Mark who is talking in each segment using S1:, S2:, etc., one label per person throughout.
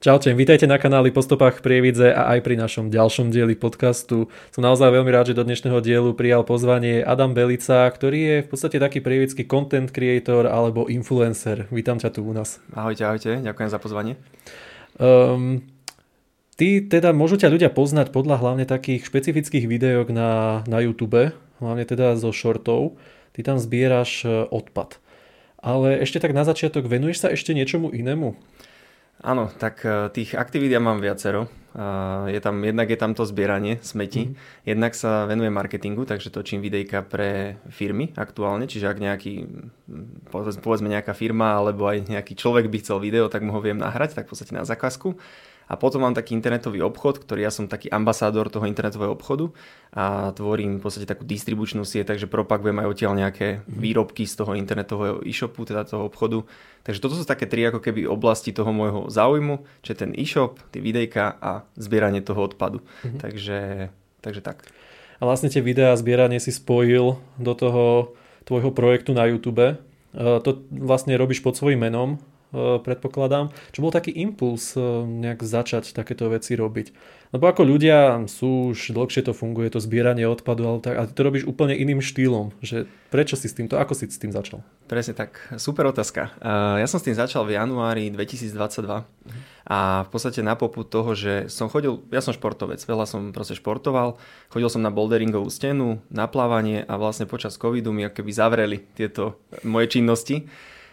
S1: Čaute, vítajte na kanáli Postupách Prievidze a aj pri našom ďalšom dieli podcastu. Som naozaj veľmi rád, že do dnešného dielu prijal pozvanie Adam Belica, ktorý je v podstate taký prievidský content creator alebo influencer. Vítam ťa tu u nás.
S2: Ahojte, ahojte, ďakujem za pozvanie.
S1: Um, ty teda môžu ťa ľudia poznať podľa hlavne takých špecifických videok na, na YouTube, hlavne teda zo shortov. Ty tam zbieraš e, odpad. Ale ešte tak na začiatok, venuješ sa ešte niečomu inému?
S2: Áno, tak e, tých aktivít ja mám viacero. Je tam, jednak je tam to zbieranie smetí, mm. jednak sa venuje marketingu, takže točím videjka pre firmy aktuálne, čiže ak nejaký, povedzme nejaká firma alebo aj nejaký človek by chcel video, tak mu ho viem nahrať, tak v podstate na zákazku. A potom mám taký internetový obchod, ktorý ja som taký ambasádor toho internetového obchodu a tvorím v podstate takú distribučnú sieť, takže propagujem aj odtiaľ nejaké mhm. výrobky z toho internetového e-shopu, teda toho obchodu. Takže toto sú také tri ako keby oblasti toho môjho záujmu, čo je ten e-shop, tie videjka a zbieranie toho odpadu. Mm-hmm. Takže, takže tak.
S1: A vlastne tie videá zbieranie si spojil do toho tvojho projektu na YouTube. E, to vlastne robíš pod svojím menom, predpokladám. Čo bol taký impuls e, nejak začať takéto veci robiť? Lebo ako ľudia sú už dlhšie to funguje, to zbieranie odpadu, ale, tak, ale ty to robíš úplne iným štýlom. Že prečo si s týmto, ako si s tým začal?
S2: Presne tak, super otázka. Ja som s tým začal v januári 2022 a v podstate na poput toho, že som chodil, ja som športovec, veľa som proste športoval, chodil som na boulderingovú stenu, na plávanie a vlastne počas covidu mi keby zavreli tieto moje činnosti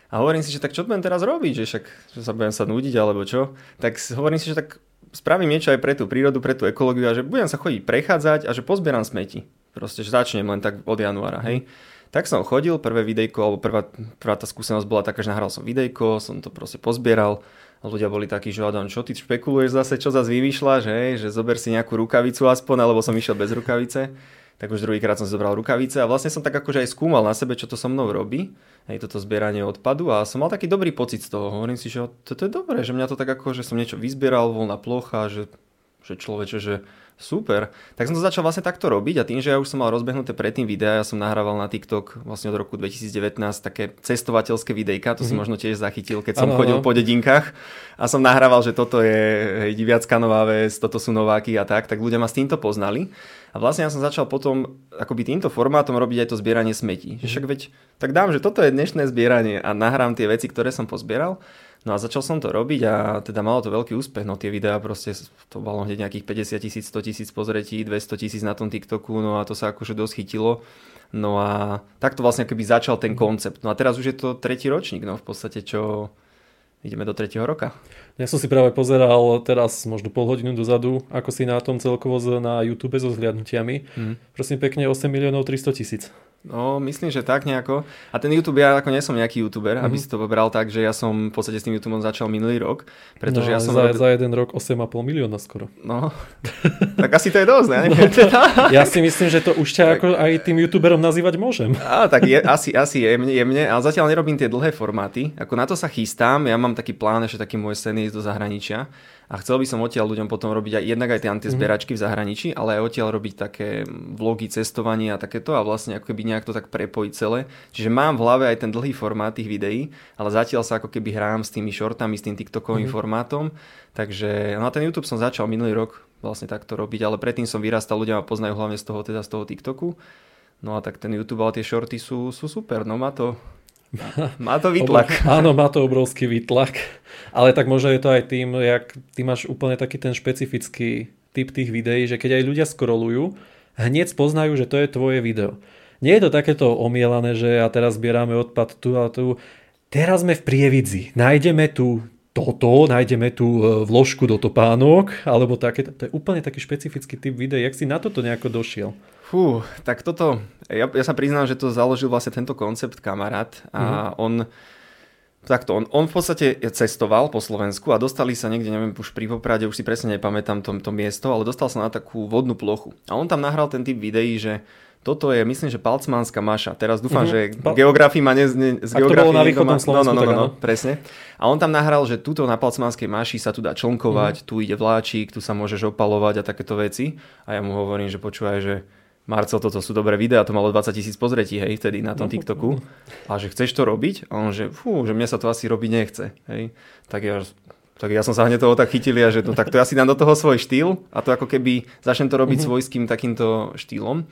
S2: a hovorím si, že tak čo budem teraz robiť, že však že sa budem sa nudiť alebo čo. Tak hovorím si, že tak spravím niečo aj pre tú prírodu, pre tú ekológiu a že budem sa chodiť prechádzať a že pozbieram smeti. Proste, že začnem len tak od januára, hej. Tak som chodil, prvé videjko, alebo prvá, prvá tá skúsenosť bola taká, že nahral som videjko, som to proste pozbieral. A ľudia boli takí, že Adam, čo ty špekuluješ zase, čo zase vymýšľaš, hej, že zober si nejakú rukavicu aspoň, alebo som išiel bez rukavice tak už druhýkrát som zobral rukavice a vlastne som tak akože aj skúmal na sebe, čo to so mnou robí, aj toto zbieranie odpadu a som mal taký dobrý pocit z toho. Hovorím si, že toto je dobré, že mňa to tak ako, že som niečo vyzbieral, voľná plocha, že, že človeče, že super. Tak som to začal vlastne takto robiť a tým, že ja už som mal rozbehnuté predtým videa, ja som nahrával na TikTok vlastne od roku 2019 také cestovateľské videjka, to mm-hmm. si mhm. možno tiež zachytil, keď som ano, chodil ano. po dedinkách a som nahrával, že toto je hej, diviacká nová vec, toto sú nováky a tak, tak ľudia ma s týmto poznali. A vlastne ja som začal potom akoby týmto formátom robiť aj to zbieranie smetí. Že však veď, tak dám, že toto je dnešné zbieranie a nahrám tie veci, ktoré som pozbieral. No a začal som to robiť a teda malo to veľký úspech. No tie videá proste, to bolo hneď nejakých 50 tisíc, 100 tisíc pozretí, 200 tisíc na tom TikToku, no a to sa akože dosť chytilo. No a takto vlastne keby začal ten koncept. No a teraz už je to tretí ročník, no v podstate, čo ideme do tretieho roka.
S1: Ja som si práve pozeral teraz možno pol hodinu dozadu, ako si na tom celkovo na YouTube so zhliadnutiami. Mm. Prosím pekne 8 miliónov 300 tisíc.
S2: No, myslím, že tak nejako. A ten YouTube, ja ako nie som nejaký YouTuber, mm-hmm. aby si to pobral tak, že ja som v podstate s tým YouTubeom začal minulý rok. Pretože
S1: no,
S2: ja som
S1: za, robil... za jeden rok 8,5 milióna skoro.
S2: No, tak asi to je dosť, ne? No,
S1: ja si myslím, že to už ťa ako aj tým YouTuberom nazývať môžem.
S2: Á, tak je, asi, asi jemne, jemne, ale zatiaľ nerobím tie dlhé formáty. Ako na to sa chystám, ja mám taký plán, že taký môj sen ísť do zahraničia a chcel by som odtiaľ ľuďom potom robiť aj jednak aj tie antizbieračky v zahraničí, ale aj odtiaľ robiť také vlogy cestovania a takéto a vlastne ako keby nejak to tak prepojiť celé. Čiže mám v hlave aj ten dlhý formát tých videí, ale zatiaľ sa ako keby hrám s tými shortami, s tým TikTokovým mm-hmm. formátom. Takže no a ten YouTube som začal minulý rok vlastne takto robiť, ale predtým som vyrastal, ľudia ma poznajú hlavne z toho, teda z toho TikToku. No a tak ten YouTube, ale tie shorty sú, sú super, no má to, má to výtlak.
S1: Áno, má to obrovský výtlak. Ale tak možno je to aj tým, jak ty máš úplne taký ten špecifický typ tých videí, že keď aj ľudia scrollujú, hneď poznajú, že to je tvoje video. Nie je to takéto omielané, že a teraz zbierame odpad tu a tu. Teraz sme v prievidzi. Nájdeme tu toto, nájdeme tu e, vložku do topánok, alebo také, to je úplne taký špecifický typ videí. Jak si na toto nejako došiel?
S2: Fú, tak toto, ja, ja sa priznám, že to založil vlastne tento koncept kamarát a mm-hmm. on takto, on, on v podstate cestoval po Slovensku a dostali sa niekde, neviem, už pri Poprade, už si presne nepamätám to, to miesto, ale dostal sa na takú vodnú plochu. A on tam nahral ten typ videí, že toto je, myslím, že Palcmánska maša. Teraz dúfam, mm-hmm. že geografii ma ne, ne, z
S1: Ak to bolo na východnom Slovensku,
S2: no, no, no, no,
S1: no,
S2: presne. A on tam nahral, že tuto na Palcmánskej maši sa tu dá člnkovať, mm-hmm. tu ide vláčik, tu sa môžeš opalovať a takéto veci. A ja mu hovorím, že počúvaj, že Marcel, toto sú dobré videá, to malo 20 tisíc pozretí, hej, vtedy na tom TikToku. A že chceš to robiť? A on, že fú, že mne sa to asi robiť nechce, hej. Tak ja, tak ja som sa hneď toho tak chytili a že no, tak to ja si dám do toho svoj štýl a to ako keby začnem to robiť mm-hmm. svojským takýmto štýlom.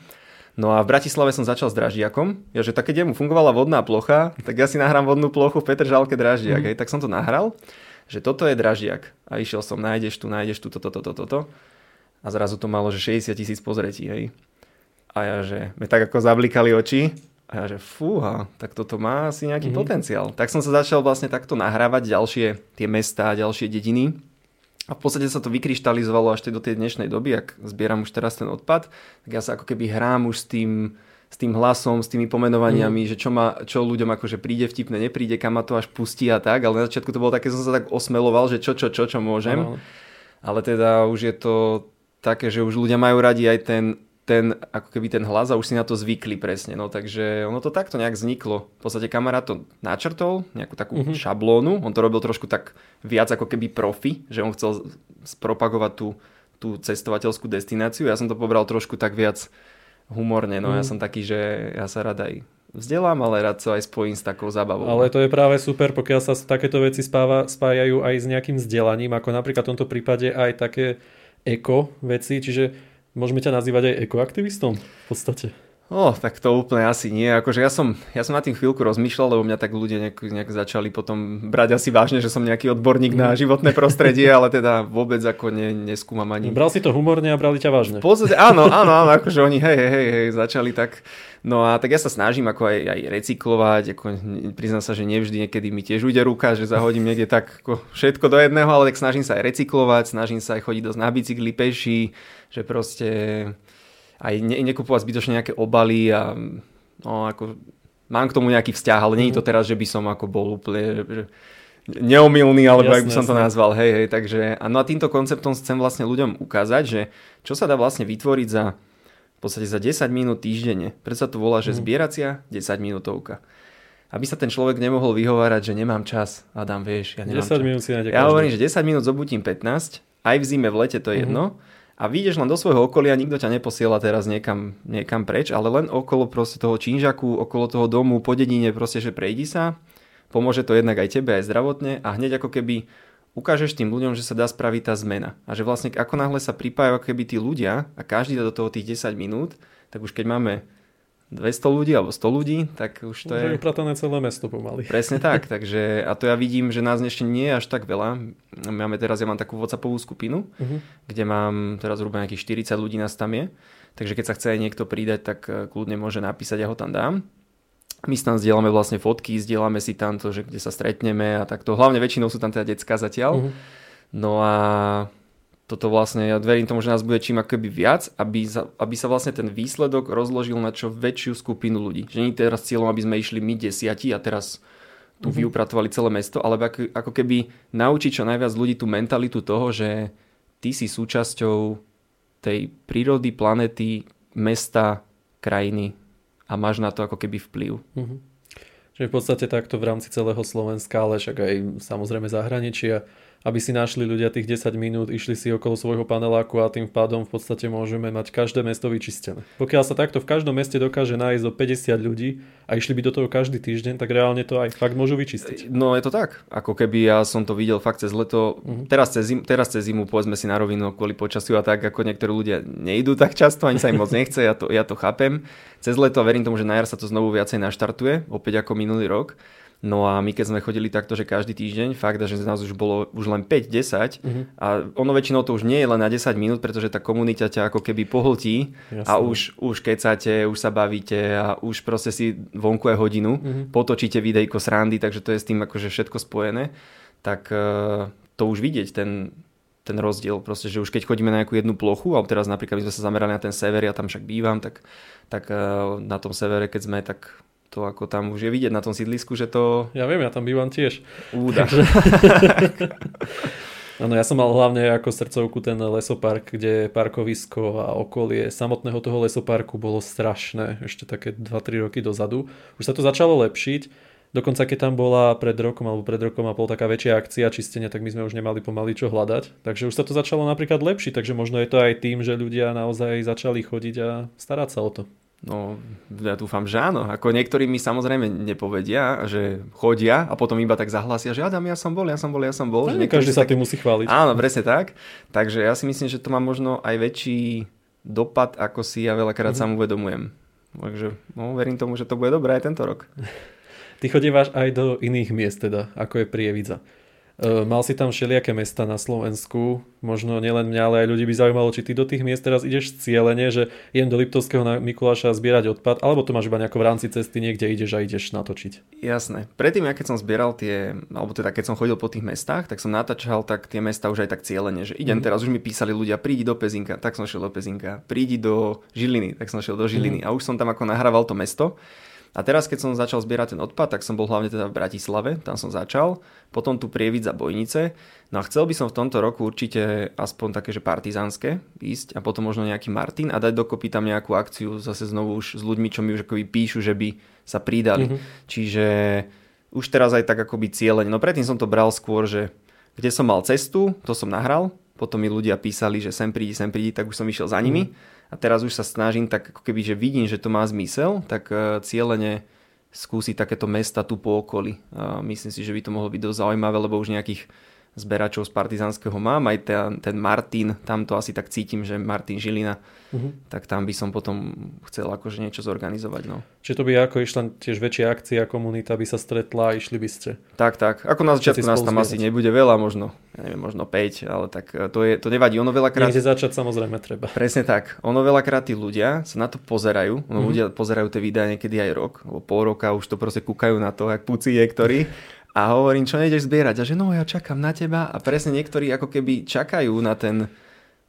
S2: No a v Bratislave som začal s draždiakom. Ja, že tak keď mu fungovala vodná plocha, tak ja si nahrám vodnú plochu v Petržalke draždiak. Mm. Hej. Tak som to nahral, že toto je draždiak. A išiel som, nájdeš tu, nájdeš tu, toto, toto, toto. A zrazu to malo, že 60 tisíc pozretí. Hej. A ja, že me tak ako zablikali oči. A ja, že fúha, tak toto má asi nejaký mm. potenciál. Tak som sa začal vlastne takto nahrávať ďalšie tie mestá, ďalšie dediny. A v podstate sa to vykryštalizovalo až do tej dnešnej doby, ak zbieram už teraz ten odpad, tak ja sa ako keby hrám už s tým, s tým hlasom, s tými pomenovaniami, mm. že čo, ma, čo ľuďom akože príde vtipne, nepríde, kam ma to až pustí a tak, ale na začiatku to bolo také, som sa tak osmeloval, že čo, čo, čo, čo môžem. Mm. Ale teda už je to také, že už ľudia majú radi aj ten ten, ako keby ten hlas a už si na to zvykli presne. No takže ono to takto nejak vzniklo. V podstate kamarát to načrtol, nejakú takú mm-hmm. šablónu. On to robil trošku tak viac ako keby profi, že on chcel spropagovať tú, tú cestovateľskú destináciu. Ja som to pobral trošku tak viac humorne. No mm. ja mhm. som taký, že ja sa rada aj vzdelám, ale rád sa aj spojím s takou zábavou.
S1: Ale to je práve super, pokiaľ sa takéto veci spáva, spájajú aj s nejakým vzdelaním, ako napríklad v tomto prípade aj také eko veci, čiže Môžeme ťa nazývať aj ekoaktivistom v podstate.
S2: O, tak to úplne asi nie. Akože ja som, ja som na tým chvíľku rozmýšľal, lebo mňa tak ľudia nejak, nejak začali potom brať asi vážne, že som nejaký odborník na mm. životné prostredie, ale teda vôbec ako ne, neskúmam ani.
S1: Bral si to humorne a brali ťa vážne.
S2: Podstate, áno, áno, áno, akože oni hej, hej, hej, hej, začali tak. No a tak ja sa snažím ako aj, aj recyklovať, ako priznám sa, že nevždy niekedy mi tiež ujde ruka, že zahodím niekde tak ako všetko do jedného, ale tak snažím sa aj recyklovať, snažím sa aj chodiť dosť na bicykli peši, že proste aj ne, nekupovať zbytočne nejaké obaly a no ako mám k tomu nejaký vzťah, ale nie je to mhm. teraz, že by som ako bol úplne že, neomilný, alebo jasne, ak by som to nazval, hej, hej, takže a no a týmto konceptom chcem vlastne ľuďom ukázať, že čo sa dá vlastne vytvoriť za v podstate za 10 minút týždenne. Preto sa to volá, že mm. zbieracia 10 minútovka. Aby sa ten človek nemohol vyhovárať, že nemám čas. Adam, vieš, ja nemám
S1: 10 čas. minút si
S2: Ja hovorím, že 10 minút zobudím 15, aj v zime, v lete, to je mm-hmm. jedno a vyjdeš len do svojho okolia, nikto ťa neposiela teraz niekam, niekam preč, ale len okolo proste toho činžaku, okolo toho domu, po dedine proste, že prejdi sa, pomôže to jednak aj tebe, aj zdravotne a hneď ako keby ukážeš tým ľuďom, že sa dá spraviť tá zmena. A že vlastne ako náhle sa pripájajú keby tí ľudia a každý dá do toho tých 10 minút, tak už keď máme 200 ľudí alebo 100 ľudí, tak už to je...
S1: Upratané celé mesto pomaly.
S2: Presne tak, takže a to ja vidím, že nás ešte nie je až tak veľa. Máme teraz, ja mám takú WhatsAppovú skupinu, uh-huh. kde mám teraz zhruba nejakých 40 ľudí nás tam je, takže keď sa chce aj niekto pridať, tak eh, kľudne môže napísať, ja ho tam dám. My si tam zdieľame vlastne fotky, zdieľame si tam to, že kde sa stretneme a takto. Hlavne väčšinou sú tam teda decka zatiaľ. Uh-huh. No a toto vlastne, ja verím tomu, že nás bude čím akoby viac, aby, za, aby sa vlastne ten výsledok rozložil na čo väčšiu skupinu ľudí. Že nie teraz cieľom, aby sme išli my desiati a teraz tu mm-hmm. vyupratovali celé mesto, ale ako, ako keby naučiť čo najviac ľudí tú mentalitu toho, že ty si súčasťou tej prírody, planety, mesta, krajiny a máš na to ako keby vplyv. Mm-hmm.
S1: Čiže v podstate takto v rámci celého Slovenska, ale však aj samozrejme zahraničia aby si našli ľudia tých 10 minút, išli si okolo svojho paneláku a tým pádom v podstate môžeme mať každé mesto vyčistené. Pokiaľ sa takto v každom meste dokáže nájsť do 50 ľudí a išli by do toho každý týždeň, tak reálne to aj fakt môžu vyčistiť.
S2: No je to tak, ako keby ja som to videl fakt cez leto, uh-huh. teraz, cez zim, teraz cez zimu povedzme si na rovinu kvôli počasiu a tak, ako niektorí ľudia nejdú tak často, ani sa im moc nechce, ja to, ja to chápem. Cez leto verím tomu, že na jar sa to znovu viacej naštartuje, opäť ako minulý rok. No a my keď sme chodili takto, že každý týždeň, fakt, že nás už bolo už len 5-10 uh-huh. Mhm. a ono väčšinou to už nie je len na 10 minút, pretože tá komunita ťa ako keby pohltí Jasne. a už, už kecáte, už sa bavíte a už proste si vonku aj hodinu, uh-huh. potočíte videjko z randy, takže to je s tým akože všetko spojené, tak uh, to už vidieť ten, ten rozdiel, proste, že už keď chodíme na nejakú jednu plochu, alebo teraz napríklad my sme sa zamerali na ten sever, ja tam však bývam, tak, tak uh, na tom severe, keď sme, tak to ako tam už je vidieť na tom sídlisku, že to
S1: Ja viem, ja tam bývam tiež.
S2: úda.
S1: Áno, ja som mal hlavne ako srdcovku ten lesopark, kde parkovisko a okolie samotného toho lesoparku bolo strašné, ešte také 2-3 roky dozadu. Už sa to začalo lepšiť, dokonca keď tam bola pred rokom alebo pred rokom a pol taká väčšia akcia čistenia, tak my sme už nemali pomaly čo hľadať. Takže už sa to začalo napríklad lepšiť, takže možno je to aj tým, že ľudia naozaj začali chodiť a starať sa o to.
S2: No, ja dúfam, že áno. Ako niektorí mi samozrejme nepovedia, že chodia a potom iba tak zahlasia, že Adam, ja som bol, ja som bol, ja som bol.
S1: Nie každý sa
S2: tak...
S1: tým musí chváliť.
S2: Áno, presne tak. Takže ja si myslím, že to má možno aj väčší dopad, ako si ja veľakrát
S1: Mhm.
S2: mm-hmm. sám uvedomujem. Takže no, verím tomu, že to bude dobré aj tento rok.
S1: Ty chodívaš aj do iných miest teda, ako je Prievidza. E, mal si tam všelijaké mesta na Slovensku, možno nielen mňa, ale aj ľudí by zaujímalo, či ty do tých miest teraz ideš cieľene, že idem do Liptovského na Mikuláša zbierať odpad, alebo to máš iba nejako v rámci cesty, niekde ideš a ideš natočiť.
S2: Jasné. Predtým, ja keď som zbieral tie, alebo teda keď som chodil po tých mestách, tak som natáčal tak tie mesta už aj tak cieľene, že idem
S1: Mhm.
S2: teraz, už mi písali ľudia, prídi do Pezinka, tak som šiel do Pezinka, prídi do Žiliny, tak som šiel do Žiliny a už som tam ako nahrával to mesto. A teraz, keď som začal zbierať ten odpad, tak som bol hlavne teda v Bratislave, tam som začal, potom tu Prievidza Bojnice. No a chcel by som v tomto roku určite aspoň také, že partizánske ísť a potom možno nejaký Martin a dať dokopy tam nejakú akciu zase znovu už s ľuďmi, čo mi už akoby píšu, že by sa pridali.
S1: Mhm.
S2: Čiže už teraz aj tak akoby cieľene. No predtým som to bral skôr, že kde som mal cestu, to som nahral, potom mi ľudia písali, že sem prídi, sem prídi, tak už som išiel za nimi. A teraz už sa snažím tak ako keby, že vidím, že to má zmysel, tak eh, cieľene skúsiť takéto mesta tu po okolí. Myslím si, že by to mohlo byť dosť zaujímavé, lebo už nejakých zberačov z Partizánskeho mám, aj ten, ten Martin, tam to asi tak cítim, že Martin Žilina,
S1: Mhm.
S2: tak tam by som potom chcel akože niečo zorganizovať. No.
S1: Čiže to by ako išla tiež väčšia akcia, komunita by sa stretla a išli by ste.
S2: Tak, tak. Ako na začiatku nás tam asi nebude veľa, možno, ja neviem, možno 5, ale tak eh, to, je, to nevadí. Ono veľakrát...
S1: Niekde začať samozrejme treba.
S2: Presne tak. Ono veľakrát tí ľudia sa na to pozerajú. Ono
S1: Mhm.
S2: ľudia pozerajú tie videá niekedy aj rok, alebo pol roka, už to proste kúkajú na to, jak puci je ktorý. A hovorím, čo nejdeš zbierať? A že no, ja čakám na teba. A presne niektorí ako keby čakajú na ten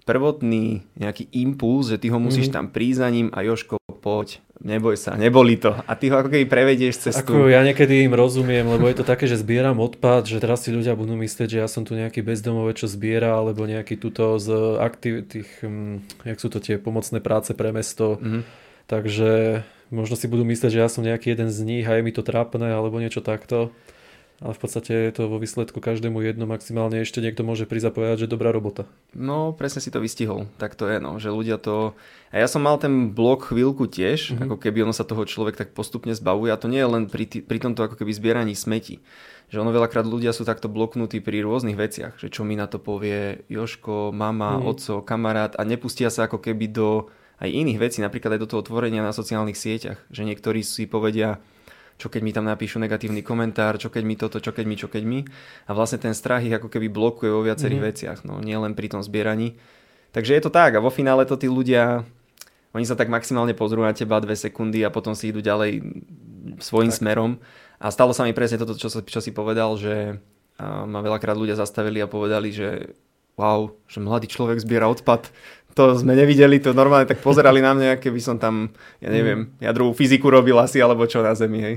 S2: prvotný nejaký impuls, že ty ho musíš
S1: Mhm.
S2: tam prísť za ním a Joško, poď, neboj sa, neboli to. A ty ho ako keby prevedieš cez.
S1: Ako ja niekedy im rozumiem, lebo je to také, že zbieram odpad, že teraz si ľudia budú myslieť, že ja som tu nejaký bezdomovec, čo zbiera, alebo nejaký tuto z aktiv, tých, hm, jak sú to tie pomocné práce pre mesto.
S2: Mhm.
S1: Takže možno si budú myslieť, že ja som nejaký jeden z nich a je mi to trápne, alebo niečo takto. Ale v podstate je to vo výsledku každému jedno, maximálne ešte niekto môže prísť a povedať, že dobrá robota.
S2: No, presne si to vystihol. Tak to je, no, že ľudia to... A ja som mal ten blok chvíľku tiež,
S1: Mhm.
S2: mm-hmm. ako keby ono sa toho človek tak postupne zbavuje a to nie je len pri, tý, pri tomto ako keby zbieraní smeti. Že ono veľakrát ľudia sú takto bloknutí pri rôznych veciach, že čo mi na to povie Joško, mama,
S1: Mhm.
S2: mm. oco, kamarát a nepustia sa ako keby do aj iných vecí, napríklad aj do toho tvorenia na sociálnych sieťach, že niektorí si povedia, čo keď mi tam napíšu negatívny komentár, čo keď mi toto, čo keď mi, čo keď mi. A vlastne ten strach ich ako keby blokuje vo viacerých
S1: Mhm.
S2: veciach, no nie len pri tom zbieraní. Takže je to tak a vo finále to tí ľudia, oni sa tak maximálne pozrú na teba dve sekundy a potom si idú ďalej svojim
S1: Tak.
S2: smerom. A stalo sa mi presne toto, čo, čo si povedal, že ma veľakrát ľudia zastavili a povedali, že wow, že mladý človek zbiera odpad. To sme nevideli, to normálne tak pozerali na mňa, keby som tam, ja neviem, jadrovú fyziku robil asi, alebo čo na zemi, hej.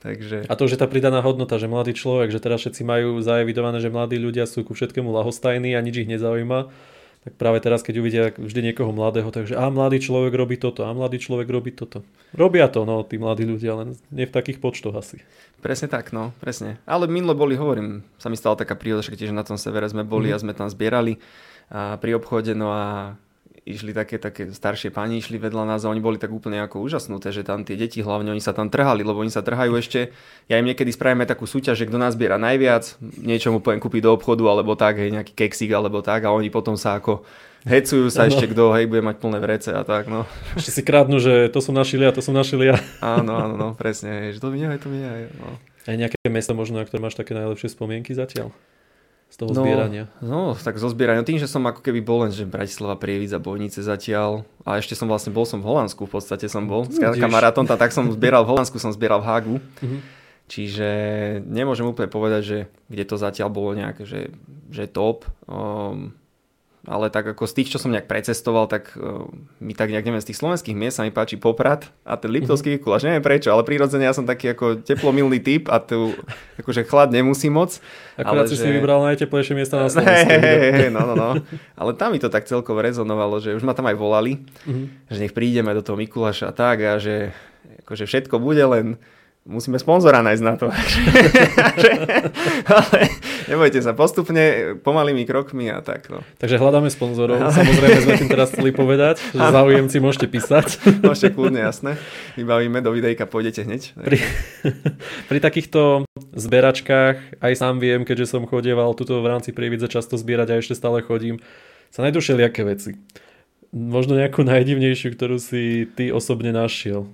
S2: Takže...
S1: A to už je tá pridaná hodnota, že mladý človek, že teraz všetci majú zaevidované, že mladí ľudia sú ku všetkému lahostajní a nič ich nezaujíma. Tak práve teraz, keď uvidia vždy niekoho mladého, takže a mladý človek robí toto, a mladý človek robí toto. Robia to, no, tí mladí ľudia, len nie v takých počtoch asi.
S2: Presne tak, no, presne. Ale minule boli, hovorím, sa mi stala taká príhoda, že tiež na tom severe sme boli
S1: Mhm.
S2: a sme tam zbierali a pri obchode, no a išli také, také staršie pani, išli vedľa nás a oni boli tak úplne ako úžasnuté, že tam tie deti hlavne, oni sa tam trhali, lebo oni sa trhajú ešte, ja im niekedy spravíme takú súťaž, že kto nás zbiera najviac, niečo mu poviem kúpiť do obchodu, alebo tak, hej, nejaký keksík, alebo tak a oni potom sa ako hecujú sa
S1: Áno.
S2: ešte, kto, hej, bude mať plné vrece a tak, no.
S1: Ešte si krádnu, že to som našil ja, to som našil ja.
S2: Áno, áno, no, presne, hej, že to mi nehaj, to mi nehaj, no.
S1: Aj nejaké mesto možno, na ktoré máš také najlepšie spomienky zatiaľ? Z toho
S2: No,
S1: zbierania.
S2: No, tak zo zbierania. Tým, že som ako keby bol len, že Bratislava, Prievidza, Bojnice zatiaľ. A ešte som vlastne, bol som v Holandsku, v podstate som bol. S ka-
S1: Vidíš.
S2: kamarátom, tak som zbieral v Holandsku, som zbieral v Hagu.
S1: Mhm.
S2: Čiže nemôžem úplne povedať, že kde to zatiaľ bolo nejaké, že, že top. Um, ale tak ako z tých, čo som nejak precestoval, tak uh, mi tak nejak neviem, z tých slovenských miest sa mi páči Poprad a ten Liptovský mm-hmm. Mikuláš, neviem prečo, ale prirodzene ja som taký ako teplomilný typ a tu akože chlad nemusí moc.
S1: Akurát si
S2: že...
S1: si vybral najteplejšie miesta na Slovensku.
S2: Hey, hey, hey, no, no, no. Ale tam mi to tak celkovo rezonovalo, že už ma tam aj volali, mm-hmm. že nech prídeme do toho Mikuláša a tak a že akože všetko bude len musíme sponzora nájsť na to. ale nebojte sa, postupne, pomalými krokmi a tak. No.
S1: Takže hľadáme sponzorov. Samozrejme sme tým teraz chceli povedať, že záujemci môžete písať.
S2: Môžete kľudne, jasné. Vybavíme, do videjka pôjdete hneď.
S1: Pri, pri takýchto zberačkách, aj sám viem, keďže som chodieval tuto v rámci Prievidze často zbierať a ešte stále chodím, sa nájdú všelijaké veci. Možno nejakú najdivnejšiu, ktorú si ty osobne našiel.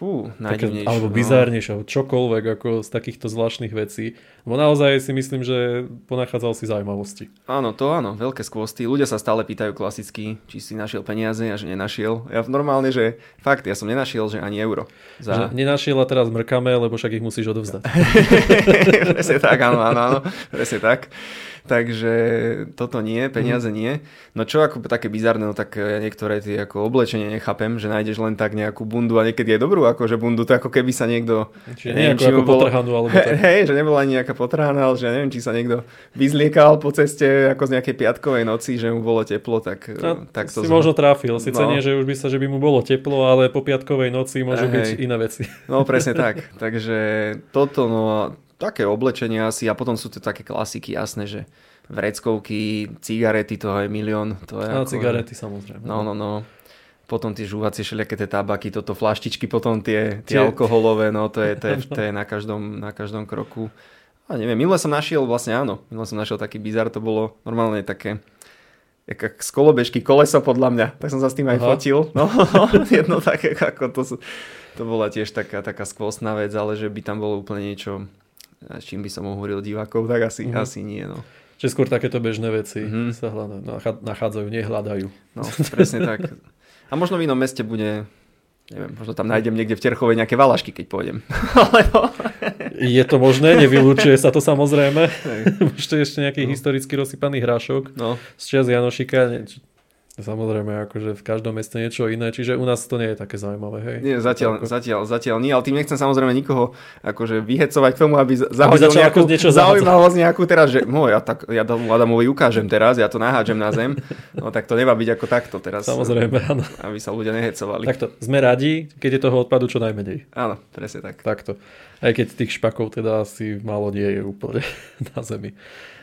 S2: Fú,
S1: Také, alebo no. bizárnejšie, čokoľvek ako z takýchto zvláštnych vecí. Bo naozaj si myslím, že ponachádzal si zaujímavosti.
S2: Áno, to áno, veľké skvosty. Ľudia sa stále pýtajú klasicky, či si našiel peniaze a že nenašiel. Ja normálne, že fakt, ja som nenašiel, že ani euro.
S1: Za... Že nenašiel a teraz mrkame, lebo však ich musíš odovzdať.
S2: presne tak, áno, áno, áno, presne tak. Takže toto nie, peniaze mm. nie. No čo ako také bizarné, no tak ja niektoré tie ako oblečenie nechápem, že nájdeš len tak nejakú bundu a niekedy je dobrú, ako že bundu, to ako keby sa niekto...
S1: Čiže neviem, či ako bolo, potrhanú, alebo tak.
S2: Hej, že nebola ani nejaká potrhaná, ale že ja neviem, či sa niekto vyzliekal po ceste ako z nejakej piatkovej noci, že mu bolo teplo, tak, no,
S1: tak to... Si zho... možno trafil, sice no. nie, že už by sa, že by mu bolo teplo, ale po piatkovej noci môžu hej, byť iné veci.
S2: No presne tak, takže toto, no také oblečenie asi a potom sú to také klasiky, jasné, že vreckovky, cigarety, to je milión. To je
S1: no, ako... cigarety samozrejme.
S2: No, no, no. Potom tie žúvacie všelijaké tie tabaky, toto flaštičky, potom tie, tie, tie... alkoholové, no to je, to je, to je na, každom, na každom kroku. A neviem, minule som našiel, vlastne áno, minule som našiel taký bizar, to bolo normálne také, jak z kolobežky, koleso podľa mňa, tak som sa s tým aj Aha. fotil. No, jedno také, ako to, to bola tiež taká, taká skvostná vec, ale že by tam bolo úplne niečo, s čím by som hovoril divákov, tak asi, uh-huh. asi nie. No.
S1: Čiže skôr takéto bežné veci uh-huh. sa hľadajú, nachádzajú, nehľadajú.
S2: No, presne tak. A možno v inom meste bude neviem, možno tam nájdem niekde v Terchove nejaké valašky, keď pôjdem.
S1: Je to možné, nevylúčuje sa to samozrejme. Ešte ešte nejaký no. historicky rozsypaný hrášok no. z čas Janošika. Samozrejme, akože v každom meste niečo iné, čiže u nás to nie je také zaujímavé, hej?
S2: Nie, zatiaľ, zatiaľ, zatiaľ nie, ale tým nechcem samozrejme nikoho akože vyhecovať k tomu, aby zahodil aby nejakú niečo zaujímavosť nejakú teraz, že no, ja, tak, ja Adamovi ukážem teraz, ja to nahádžem na zem, no tak to nemá byť ako takto teraz.
S1: Samozrejme, áno.
S2: Aby sa ľudia nehecovali.
S1: Takto, sme radi, keď je toho odpadu čo najmenej.
S2: Áno, presne tak.
S1: Takto. Aj keď tých špakov teda asi málo nie je úplne na zemi.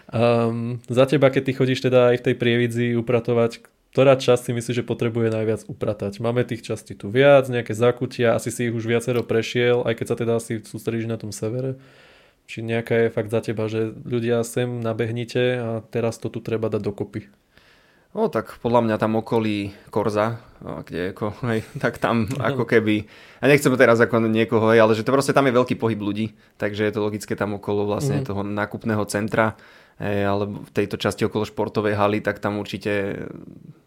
S1: Um, za teba, keď ty chodíš teda aj v tej prievidzi upratovať, ktorá časť si myslíš, že potrebuje najviac upratať? Máme tých častí tu viac, nejaké zakutia, asi si ich už viacero prešiel, aj keď sa teda asi sústredíš na tom severe. Či nejaká je fakt za teba, že ľudia sem nabehnite a teraz to tu treba dať dokopy?
S2: No tak podľa mňa tam okolí Korza, kde ako, hej, tak tam ako keby, a nechcem teraz ako niekoho, hej, ale že to proste tam je veľký pohyb ľudí, takže je to logické tam okolo vlastne mm. toho nákupného centra, alebo v tejto časti okolo športovej haly, tak tam určite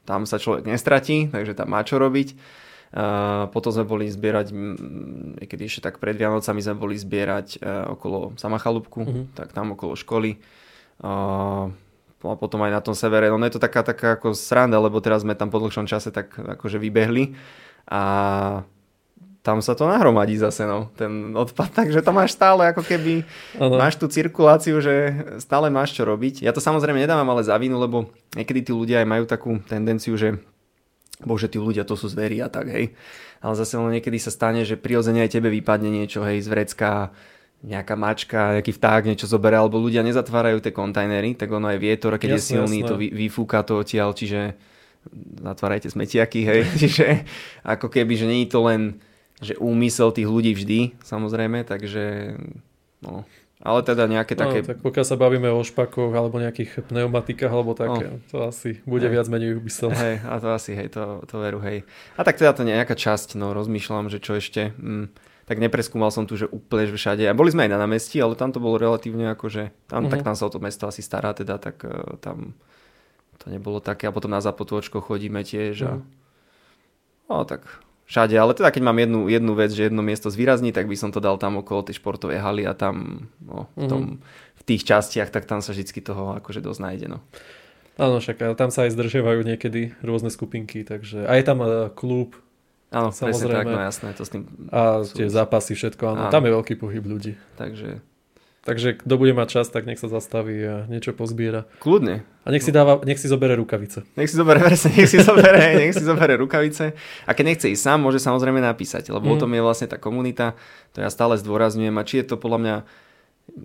S2: tam sa človek nestratí, takže tam má čo robiť. Potom sme boli zbierať, niekedy ešte tak pred Vianocami sme boli zbierať uh, okolo Samachalúbku, uh-huh. tak tam okolo školy. A potom aj na tom severe. No je to taká, taká ako sranda, lebo teraz sme tam po dlhšom čase tak akože vybehli a tam sa to nahromadí zase, no, ten odpad, takže to máš stále ako keby, ano. máš tú cirkuláciu, že stále máš čo robiť. Ja to samozrejme nedávam ale za vinu, lebo niekedy tí ľudia aj majú takú tendenciu, že bože, tí ľudia to sú zverí a tak, hej. Ale zase len niekedy sa stane, že prirodzene aj tebe vypadne niečo, hej, z vrecka, nejaká mačka, nejaký vták niečo zoberie, alebo ľudia nezatvárajú tie kontajnery, tak ono aj vietor, keď jasne, je silný, jasne. to vyfúka to odtiaľ, čiže zatvárajte smetiaky, hej. čiže ako keby, že nie je to len že úmysel tých ľudí vždy, samozrejme, takže no, ale teda nejaké no, také...
S1: tak pokiaľ sa bavíme o špakoch alebo nejakých pneumatikách alebo také, no. to asi bude hej. viac menej úmysel.
S2: Hej, a to asi, hej, to, to veru, hej. A tak teda to nejaká časť, no rozmýšľam, že čo ešte... Mm, tak nepreskúmal som tu, že úplne že všade. A boli sme aj na námestí, ale tam to bolo relatívne ako, že tam, uh-huh. tak mhm. tam sa o to mesto asi stará, teda, tak uh, tam to nebolo také. A potom na Zapotôčko chodíme tiež a... Uh-huh. No tak všade, ale teda keď mám jednu, jednu vec, že jedno miesto zvýrazní, tak by som to dal tam okolo tej športovej haly a tam no, v, tom, mm-hmm. v tých častiach, tak tam sa vždy toho akože dosť nájde. No.
S1: Áno, však ale tam sa aj zdržiavajú niekedy rôzne skupinky, takže a je tam uh, klub
S2: Áno,
S1: Samozrejme.
S2: tak, no jasné, to s tým...
S1: a tie zápasy, všetko, áno,
S2: Áno.
S1: tam je veľký pohyb ľudí.
S2: Takže
S1: Takže kto bude mať čas, tak nech sa zastaví a niečo pozbiera.
S2: kľudne.
S1: A nech si, dáva, nech si zobere rukavice.
S2: Nech si presne, nech si zoberie, nech si zoberie rukavice. A keď nechce ísť sám, môže samozrejme napísať, lebo mm. o
S1: Mhm.
S2: tom je vlastne tá komunita, to ja stále zdôrazňujem. A či je to podľa mňa,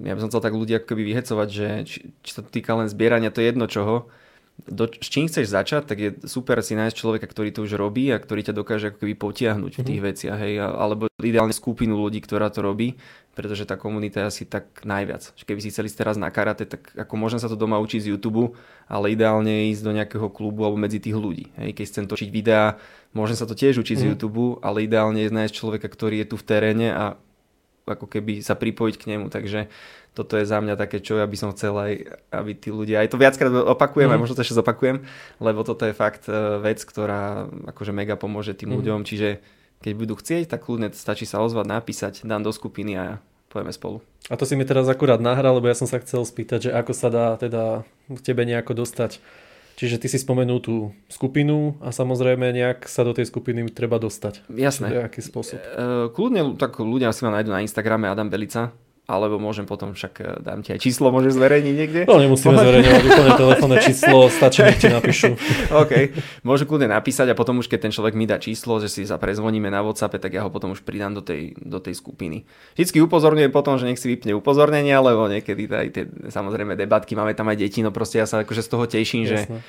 S2: ja by som chcel tak ľudia keby vyhecovať, že či, či to týka len zbierania, to je jedno čoho. Do, s čím chceš začať, tak je super si nájsť človeka, ktorý to už robí a ktorý ťa dokáže ako keby potiahnuť v tých veciach, hej, alebo ideálne skupinu ľudí, ktorá to robí, pretože tá komunita je asi tak najviac. Keby si chceli teraz na karate, tak ako môžem sa to doma učiť z YouTube, ale ideálne je ísť do nejakého klubu alebo medzi tých ľudí. Hej, keď chcem točiť videá, môžem sa to tiež učiť z
S1: Mhm.
S2: YouTube, ale ideálne je nájsť človeka, ktorý je tu v teréne a ako keby sa pripojiť k nemu. Takže toto je za mňa také, čo ja by som chcel aj, aby tí ľudia, aj to viackrát opakujem,
S1: Mhm.
S2: mm. aj možno to ešte zopakujem, lebo toto je fakt e, vec, ktorá akože mega pomôže tým
S1: Mhm.
S2: ľuďom, čiže keď budú chcieť, tak kľudne stačí sa ozvať, napísať, dám do skupiny a pojeme spolu.
S1: A to si mi teraz akurát nahral, lebo ja som sa chcel spýtať, že ako sa dá teda k tebe nejako dostať. Čiže ty si spomenul tú skupinu a samozrejme nejak sa do tej skupiny treba dostať.
S2: Jasné.
S1: Čiže aký spôsob?
S2: E, Kľudne, tak ľudia si ma nájdu na Instagrame Adam Belica, alebo môžem potom však, e, dám ti aj číslo, môžeš zverejniť niekde?
S1: No nemusíme zverejňovať úplne telefónne číslo, stačí, nech ti napíšu.
S2: OK, môžu kľudne napísať a potom už keď ten človek mi dá číslo, že si sa prezvoníme na WhatsAppe, tak ja ho potom už pridám do tej, do tej skupiny. Vždycky upozorňujem potom, že nech si vypne upozornenia, lebo niekedy aj tie samozrejme debatky, máme tam aj deti, no proste ja sa akože z toho teším, že
S1: Jasné.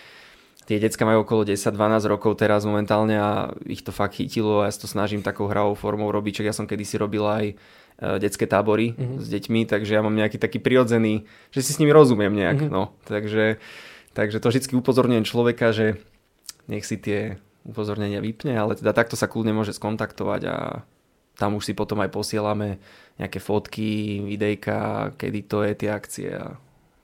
S2: tie decka majú okolo 10-12 rokov teraz momentálne a ich to fakt chytilo a ja sa to snažím takou hravou formou robiť, čak ja som kedysi robil aj detské tábory mm-hmm. s deťmi, takže ja mám nejaký taký prirodzený, že si s nimi rozumiem nejak, mm-hmm. no, takže, takže to vždy upozorňujem človeka, že nech si tie upozornenia vypne, ale teda takto sa kľudne môže skontaktovať a tam už si potom aj posielame nejaké fotky, videjka, kedy to je tie akcie a,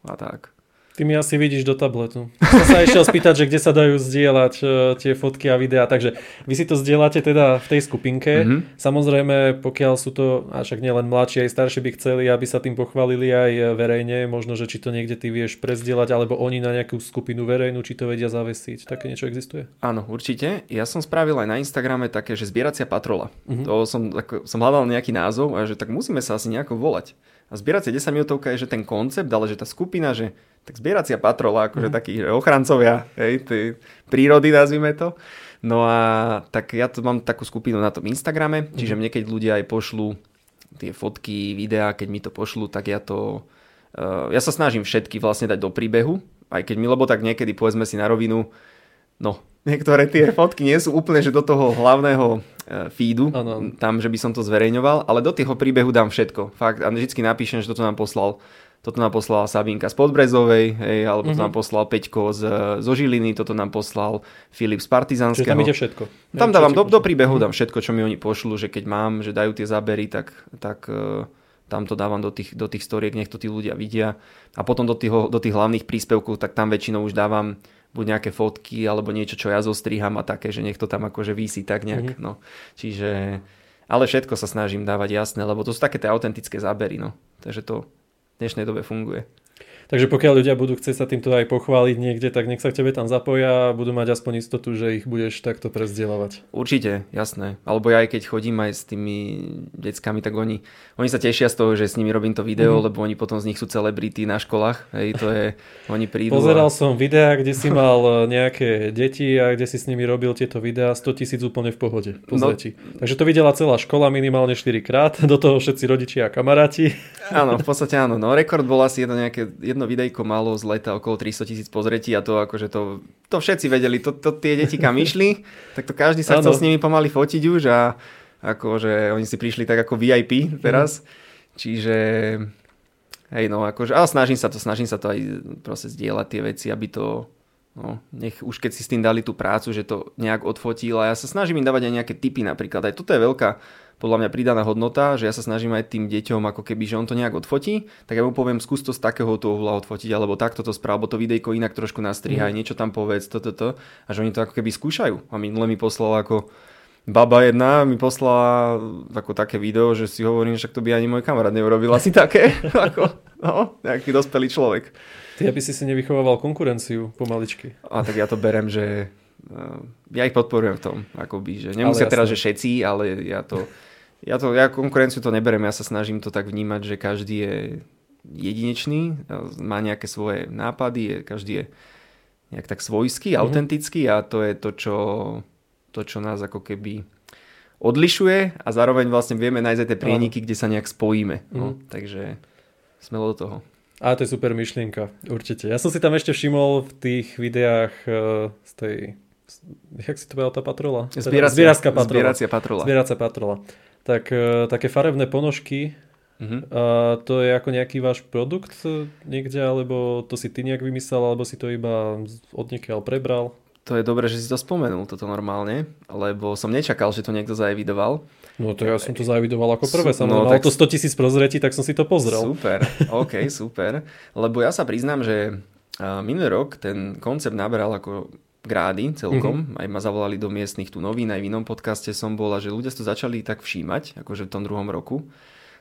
S2: a tak.
S1: Ty mi asi vidíš do tabletu. Som sa išiel spýtať, že kde sa dajú zdieľať e, tie fotky a videá. Takže vy si to zdieľate teda v tej skupinke.
S2: Mhm.
S1: Samozrejme, pokiaľ sú to, a však nielen mladší, aj starší by chceli, aby sa tým pochválili aj verejne, možno, že či to niekde ty vieš prezdieľať, alebo oni na nejakú skupinu verejnú, či to vedia zavesiť. Také niečo existuje?
S2: Áno, určite. Ja som spravil aj na Instagrame také, že zbieracia patrola.
S1: Mhm.
S2: To som, ako, som hľadal nejaký názov a že tak musíme sa asi nejako volať. A zbieracia 10 minútovka je, že ten koncept, ale že tá skupina, že tak zbieracia patrola, akože
S1: Mhm.
S2: takí ochrancovia hej, tej prírody, nazvime to. No a tak ja to mám takú skupinu na tom Instagrame,
S1: Mhm.
S2: čiže mne keď ľudia aj pošlú tie fotky, videá, keď mi to pošlú, tak ja to... Uh, ja sa snažím všetky vlastne dať do príbehu, aj keď mi, lebo tak niekedy povedzme si na rovinu, no, niektoré tie fotky nie sú úplne, že do toho hlavného e, feedu,
S1: Áno.
S2: tam, že by som to zverejňoval, ale do toho príbehu dám všetko. Fakt, a vždycky napíšem, že toto nám poslal toto nám poslala Sabinka z Podbrezovej, hej, alebo to
S1: Mhm.
S2: nám poslal Peťko z, zo Žiliny, toto nám poslal Filip z Partizanského.
S1: Čiže tam ide všetko.
S2: Tam
S1: Čo
S2: dávam do, do príbehu,
S1: Mhm.
S2: dám všetko, čo mi oni pošlú, že keď mám, že dajú tie zábery, tak, tak e, tam to dávam do tých, do tých storiek, nech to tí ľudia vidia. A potom do tých, do tých hlavných príspevkov, tak tam väčšinou už dávam buď nejaké fotky, alebo niečo, čo ja zostriham a také, že nech to tam akože vysí tak nejak.
S1: Mhm.
S2: No. Čiže, ale všetko sa snažím dávať jasné, lebo to sú také tie autentické zábery. No. Takže to dnešnej dobe funguje.
S1: Takže pokiaľ ľudia budú chcieť sa týmto aj pochváliť niekde, tak nech sa k tebe tam zapoja a budú mať aspoň istotu, že ich budeš takto prezdielavať.
S2: Určite, jasné. Alebo ja aj keď chodím aj s tými deckami, tak oni, oni sa tešia z toho, že s nimi robím to video, mm. lebo oni potom z nich sú celebrity na školách. Hej, to je, oni prídu.
S1: Pozeral
S2: a...
S1: som videá, kde si mal e, nejaké deti a kde si s nimi robil tieto videá 100 tisíc úplne v pohode.
S2: No.
S1: Takže to videla celá škola minimálne 4 krát, do toho všetci rodičia a kamaráti.
S2: Áno, v podstate áno. No rekord bol asi jedno, nejaké, jedno videjko malo z leta okolo 300 tisíc pozretí a to akože to, to všetci vedeli. To, to tie deti kam išli, tak to každý sa chcel s nimi pomaly fotiť už a akože oni si prišli tak ako VIP teraz. Čiže hej no, akože, ale snažím sa to, snažím sa to aj proste zdieľať tie veci, aby to No, nech už keď si s tým dali tú prácu, že to nejak odfotil a ja sa snažím im dávať aj nejaké tipy napríklad. Aj toto je veľká podľa mňa pridaná hodnota, že ja sa snažím aj tým deťom, ako keby, že on to nejak odfotí, tak ja mu poviem, skús to z takého toho uhla odfotiť, alebo takto to správ, alebo to videjko inak trošku nastrihaj,
S1: Mhm.
S2: niečo tam povedz, toto, to, a že oni to ako keby skúšajú. A minule mi poslal ako baba jedna mi poslala ako také video, že si hovorím, že to by ani môj kamarát neurobil asi také. ako, No, nejaký dospelý človek.
S1: Ty, aby si si nevychovával konkurenciu pomaličky.
S2: A tak ja to berem, že uh, ja ich podporujem v tom, akoby, že nemusia teraz, že všetci, ale ja to, ja to, ja konkurenciu to neberem, ja sa snažím to tak vnímať, že každý je jedinečný, má nejaké svoje nápady, je, každý je nejak tak svojský,
S1: Mhm.
S2: autentický a to je to, čo, to, čo nás ako keby odlišuje a zároveň vlastne vieme nájsť aj tie prieniky, kde sa nejak spojíme. No,
S1: Mhm.
S2: takže smelo do toho.
S1: A to je super myšlienka, určite. Ja som si tam ešte všimol v tých videách uh, z tej... Jak si to povedal tá patrola?
S2: Zbieracia,
S1: Zbieracia patrola.
S2: Zbieracia patrola.
S1: Zbieracia patrola. Tak uh, také farebné ponožky,
S2: Mhm.
S1: uh, to je ako nejaký váš produkt uh, niekde, alebo to si ty nejak vymyslel, alebo si to iba z- odniekiaľ prebral?
S2: To je dobré, že si to spomenul, toto normálne, lebo som nečakal, že to niekto zaevidoval.
S1: No to ja som to zavidoval ako prvé,
S2: Sú-
S1: samozrejme.
S2: no, tak-
S1: to 100 tisíc prozretí, tak som si to pozrel.
S2: Super, OK, super. Lebo ja sa priznám, že a, minulý rok ten koncept naberal ako grády celkom. Mm-hmm. Aj ma zavolali do miestnych tu novín, aj v inom podcaste som bol a že ľudia to začali tak všímať, akože v tom druhom roku.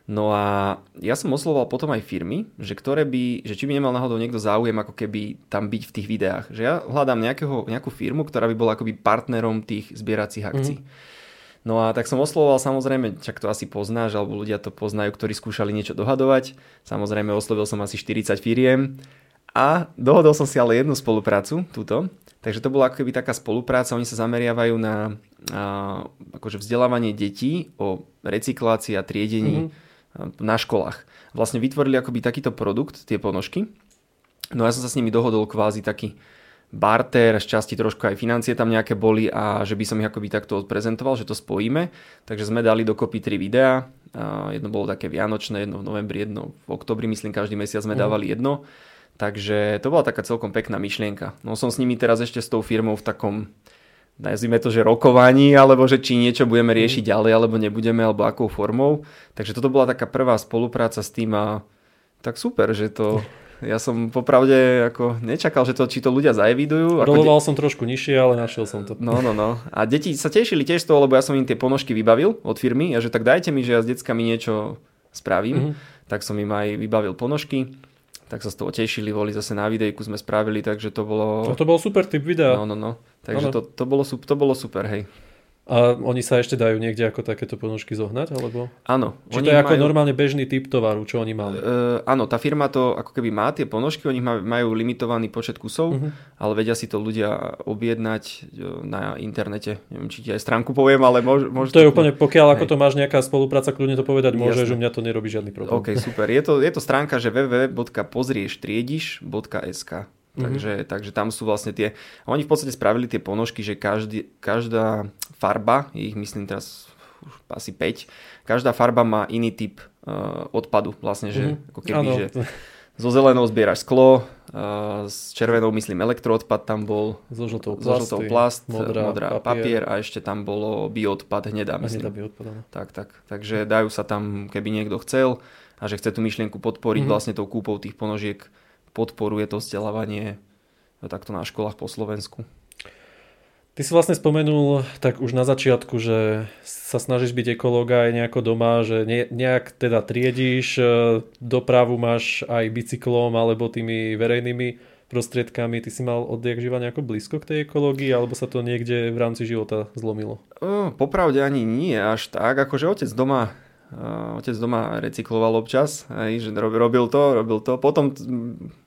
S2: No a ja som oslovoval potom aj firmy, že ktoré by, že či by nemal náhodou niekto záujem ako keby tam byť v tých videách. Že ja hľadám nejakého, nejakú firmu, ktorá by bola akoby partnerom tých zbieracích akcií. Mm-hmm. No a tak som oslovoval samozrejme, čak to asi poznáš, alebo ľudia to poznajú, ktorí skúšali niečo dohadovať. Samozrejme oslovil som asi 40 firiem a dohodol som si ale jednu spoluprácu, túto. Takže to bola ako keby taká spolupráca, oni sa zameriavajú na a, akože vzdelávanie detí o recyklácii a triedení mm-hmm. na školách. Vlastne vytvorili akoby takýto produkt, tie ponožky. No ja som sa s nimi dohodol kvázi taký barter, z časti trošku aj financie tam nejaké boli a že by som ich akoby takto odprezentoval, že to spojíme. Takže sme dali dokopy tri videá. A jedno bolo také vianočné, jedno v novembri, jedno v oktobri, myslím každý mesiac sme dávali jedno. Takže to bola taká celkom pekná myšlienka. No som s nimi teraz ešte s tou firmou v takom nazvime to, že rokovaní, alebo že či niečo budeme riešiť ďalej, alebo nebudeme, alebo akou formou. Takže toto bola taká prvá spolupráca s tým a tak super, že to... Ja som popravde ako nečakal, že to, či to ľudia zaevidujú.
S1: Roloval som trošku nižšie, ale našiel som to.
S2: No, no, no. A deti sa tešili tiež z toho, lebo ja som im tie ponožky vybavil od firmy a že tak dajte mi, že ja s deckami niečo spravím. Mm-hmm. Tak som im aj vybavil ponožky. Tak sa z toho tešili, boli zase na videjku sme spravili, takže to bolo...
S1: No to bol super typ videa.
S2: No, no, no. Takže to, to, bolo, to bolo super, hej.
S1: A oni sa ešte dajú niekde ako takéto ponožky zohnať, alebo?
S2: Áno.
S1: Či to je ako normálne bežný typ tovaru, čo oni mali?
S2: Uh, áno, tá firma to ako keby má tie ponožky, oni ma- majú limitovaný počet kusov,
S1: Mhm.
S2: ale vedia si to ľudia objednať e, na internete. Neviem, či ti aj stránku poviem, ale môž, môž
S1: To je úplne, pokiaľ ako
S2: Hej.
S1: to máš nejaká spolupráca, kľudne to povedať môže, že u mňa to nerobí žiadny problém.
S2: OK, super. Je to, je to stránka, že www.pozrieštriediš.sk
S1: Mhm.
S2: takže, takže tam sú vlastne tie... Oni v podstate spravili tie ponožky, že každý, každá farba, ich myslím teraz už asi 5, každá farba má iný typ uh, odpadu. Vlastne, že
S1: Mhm.
S2: ako keby,
S1: Áno,
S2: že so zelenou zbieraš sklo, uh, s červenou myslím elektroodpad tam bol,
S1: so žltou
S2: so žltou plast,
S1: modrá,
S2: modrá papier. a ešte tam bolo bioodpad hnedá, myslím.
S1: hnedá by odpadala.
S2: Tak, tak. Takže dajú sa tam, keby niekto chcel a že chce tú myšlienku podporiť
S1: Mhm.
S2: vlastne tou kúpou tých ponožiek, podporuje to vzdelávanie takto na školách po Slovensku.
S1: Ty si vlastne spomenul tak už na začiatku, že sa snažíš byť ekológa aj nejako doma, že ne, nejak teda triedíš, e, dopravu máš aj bicyklom alebo tými verejnými prostriedkami. Ty si mal odjak živa nejako blízko k tej ekológii alebo sa to niekde v rámci života zlomilo?
S2: O, popravde ani nie až tak, akože otec doma otec doma recykloval občas, aj, že rob- robil to, robil to, potom,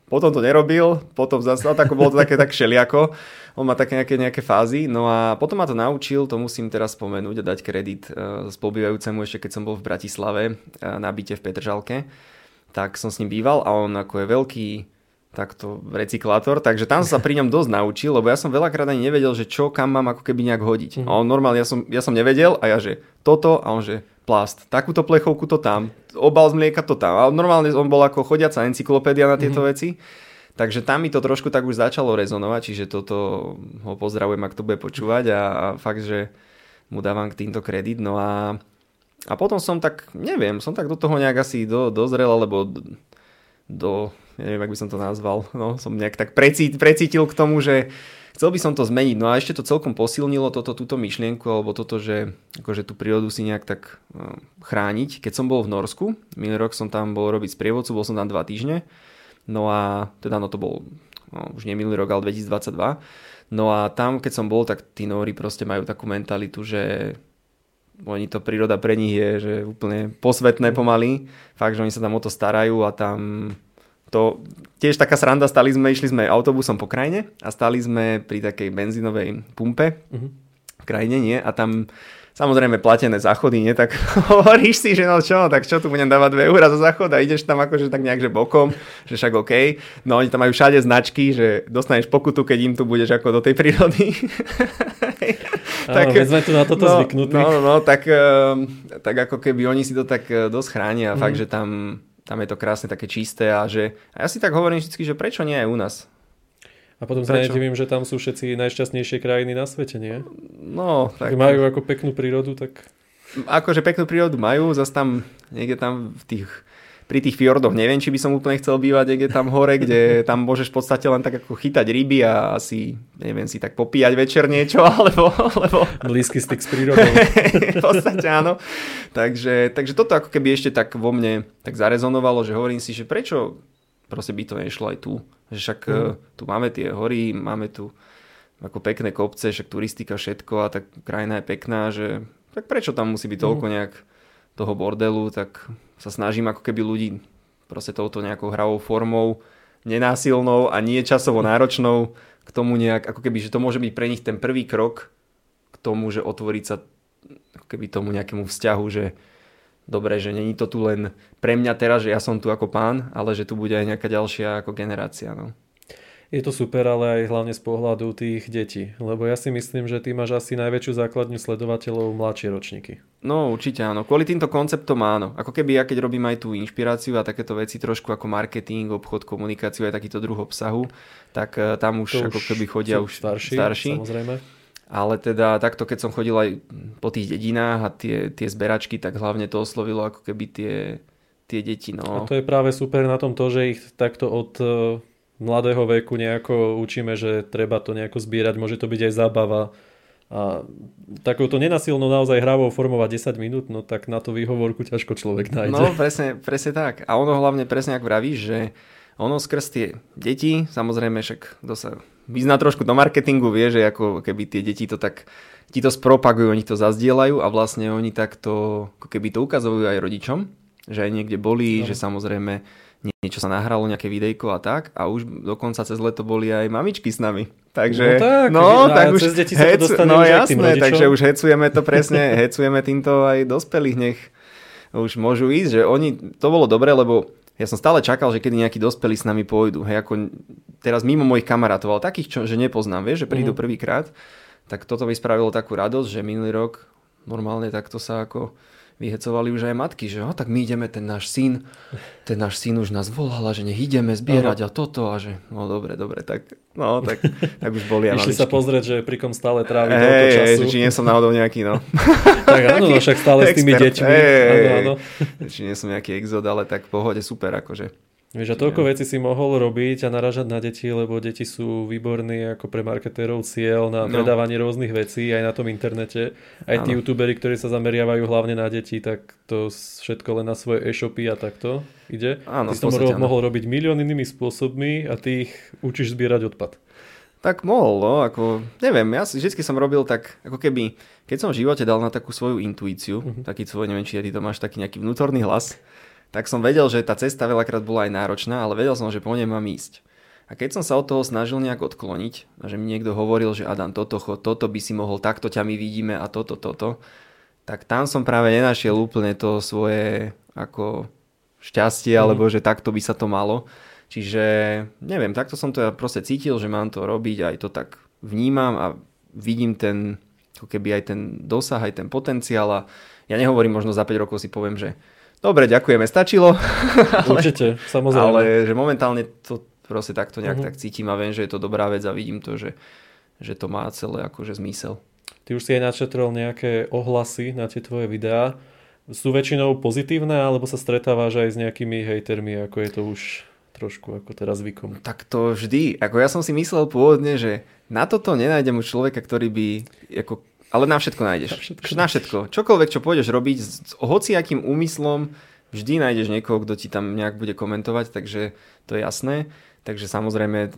S2: potom to nerobil, potom zase, tak bolo to také tak šeliako, on má také nejaké, nejaké fázy, no a potom ma to naučil, to musím teraz spomenúť a dať kredit spolubývajúcemu ešte keď som bol v Bratislave uh, na byte v Petržalke, tak som s ním býval a on ako je veľký takto recyklátor, takže tam som sa pri ňom dosť naučil, lebo ja som veľakrát ani nevedel, že čo kam mám ako keby nejak hodiť.
S1: Mhm.
S2: A on normálne, ja som, ja som nevedel a ja že toto a on že plast, takúto plechovku to tam, obal z mlieka to tam. A normálne on bol ako chodiaca encyklopédia na tieto veci. Takže tam mi to trošku tak už začalo rezonovať, čiže toto ho pozdravujem, ak to bude počúvať a, a fakt, že mu dávam k týmto kredit. No a, a potom som tak, neviem, som tak do toho nejak asi do, dozrel, alebo do, neviem, ak by som to nazval, no, som nejak tak precítil, precítil k tomu, že chcel by som to zmeniť. No a ešte to celkom posilnilo toto, túto myšlienku, alebo toto, že akože tú prírodu si nejak tak uh, chrániť. Keď som bol v Norsku, minulý rok som tam bol robiť sprievodcu, bol som tam dva týždne, no a teda no to bol no, už nie minulý rok, ale 2022. No a tam, keď som bol, tak tí Nóri proste majú takú mentalitu, že oni to príroda pre nich je, že úplne posvetné pomaly. Fakt, že oni sa tam o to starajú a tam to tiež taká sranda, stali sme, išli sme autobusom po krajine a stali sme pri takej benzínovej pumpe uh-huh. v krajine, nie? A tam samozrejme platené záchody, nie? Tak hovoríš si, že no čo, tak čo tu budem dávať 2 eurá za záchod a ideš tam akože tak nejak, že bokom, že však OK. No oni tam majú všade značky, že dostaneš pokutu, keď im tu budeš ako do tej prírody.
S1: tak, Áno, sme tu na toto
S2: no,
S1: zvyknutí.
S2: No, no, no, tak, ehm, tak ako keby oni si to tak eh, dosť chránia, mm. fakt, že tam, tam je to krásne také čisté a že a ja si tak hovorím vždy, že prečo nie aj u nás?
S1: A potom sa nedivím, že tam sú všetci najšťastnejšie krajiny na svete, nie?
S2: No,
S1: tak... Keď majú ako peknú prírodu, tak...
S2: Akože peknú prírodu majú, zase tam niekde tam v tých pri tých fjordoch neviem, či by som úplne chcel bývať niekde tam hore, kde tam môžeš v podstate len tak ako chytať ryby a asi, neviem, si tak popíjať večer niečo, alebo... alebo...
S1: Blízky styk s prírodou.
S2: v podstate áno. Takže, takže toto ako keby ešte tak vo mne tak zarezonovalo, že hovorím si, že prečo proste by to nešlo aj tu. Že však mm. tu máme tie hory, máme tu ako pekné kopce, však turistika, všetko a tak krajina je pekná, že tak prečo tam musí byť toľko mhm. nejak toho bordelu, tak sa snažím ako keby ľudí proste touto nejakou hravou formou, nenásilnou a nie časovo náročnou k tomu nejak, ako keby, že to môže byť pre nich ten prvý krok k tomu, že otvoriť sa ako keby tomu nejakému vzťahu, že dobre, že není to tu len pre mňa teraz, že ja som tu ako pán, ale že tu bude aj nejaká ďalšia ako generácia. No.
S1: Je to super, ale aj hlavne z pohľadu tých detí, lebo ja si myslím, že ty máš asi najväčšiu základňu sledovateľov mladšie ročníky.
S2: No určite áno, kvôli týmto konceptom áno. Ako keby ja keď robím aj tú inšpiráciu a takéto veci trošku ako marketing, obchod, komunikáciu, aj takýto druh obsahu, tak uh, tam už to ako už keby chodia už starší, starší.
S1: Samozrejme.
S2: Ale teda takto, keď som chodil aj po tých dedinách a tie, tie zberačky, tak hlavne to oslovilo ako keby tie, tie deti. No.
S1: A to je práve super na tom to, že ich takto od e, mladého veku nejako učíme, že treba to nejako zbierať, môže to byť aj zábava. A takouto nenasilnou naozaj hravou formovať 10 minút, no tak na to výhovorku ťažko človek nájde.
S2: No presne, presne tak. A ono hlavne presne ak vravíš, že ono skrz tie deti, samozrejme však kto sa vyzná trošku do marketingu, vie, že ako keby tie deti to tak ti to spropagujú, oni to zazdielajú a vlastne oni takto ako keby to ukazujú aj rodičom, že aj niekde boli, no. že samozrejme niečo sa nahralo, nejaké videjko a tak a už dokonca cez leto boli aj mamičky s nami. Takže,
S1: no tak,
S2: no, tak už
S1: cez deti hec, sa to no
S2: jasné, takže už hecujeme to presne, hecujeme týmto aj dospelých, nech už môžu ísť, že oni, to bolo dobre, lebo ja som stále čakal, že kedy nejakí dospelí s nami pôjdu. Hej, ako teraz mimo mojich kamarátov, ale takých, čo, že nepoznám, vieš, že prídu mm. prvýkrát, tak toto mi spravilo takú radosť, že minulý rok normálne takto sa ako vyhecovali už aj matky, že oh, tak my ideme, ten náš syn, ten náš syn už nás volal, že nech ideme zbierať a toto a že no dobre, dobre, tak no, tak, tak už boli
S1: Išli sa pozrieť, že pri kom stále trávi hey, času.
S2: Či nie som náhodou nejaký, no.
S1: tak áno, no však stále s tými deťmi. Hey, áno, áno.
S2: Či nie som nejaký exod, ale tak pohode, super, akože.
S1: Vieš, a toľko vecí si mohol robiť a naražať na deti, lebo deti sú výborní ako pre marketérov cieľ na no. predávanie rôznych vecí aj na tom internete. Aj tí youtuberi, ktorí sa zameriavajú hlavne na deti, tak to všetko len na svoje e-shopy a takto ide.
S2: Áno,
S1: ty si to mohol, mohol robiť milión inými spôsobmi a ty ich učíš zbierať odpad.
S2: Tak mohol, no, ako, neviem, ja si vždy som robil tak, ako keby, keď som v živote dal na takú svoju intuíciu, uh-huh. taký svoj, neviem, či ty to máš taký nejaký vnútorný hlas, tak som vedel, že tá cesta veľakrát bola aj náročná, ale vedel som, že po nej mám ísť. A keď som sa od toho snažil nejak odkloniť, a že mi niekto hovoril, že Adam, toto, toto by si mohol, takto ťa my vidíme a toto, toto, tak tam som práve nenašiel úplne to svoje ako šťastie, mm. alebo že takto by sa to malo. Čiže neviem, takto som to ja proste cítil, že mám to robiť, aj to tak vnímam a vidím ten, ako keby aj ten dosah, aj ten potenciál a ja nehovorím možno za 5 rokov si poviem, že Dobre, ďakujeme, stačilo.
S1: Určite, samozrejme.
S2: Ale že momentálne to proste takto nejak uh-huh. tak cítim a viem, že je to dobrá vec a vidím to, že, že to má celé akože zmysel.
S1: Ty už si aj načetrol nejaké ohlasy na tie tvoje videá. Sú väčšinou pozitívne, alebo sa stretávaš aj s nejakými hejtermi, ako je to už trošku ako teraz zvykom.
S2: Tak to vždy. Ako ja som si myslel pôvodne, že na toto nenájdem už človeka, ktorý by... Ako, ale na všetko nájdeš. Na všetko. Na všetko. Čokoľvek, čo pôjdeš robiť, s hociakým úmyslom, vždy nájdeš niekoho, kto ti tam nejak bude komentovať, takže to je jasné. Takže samozrejme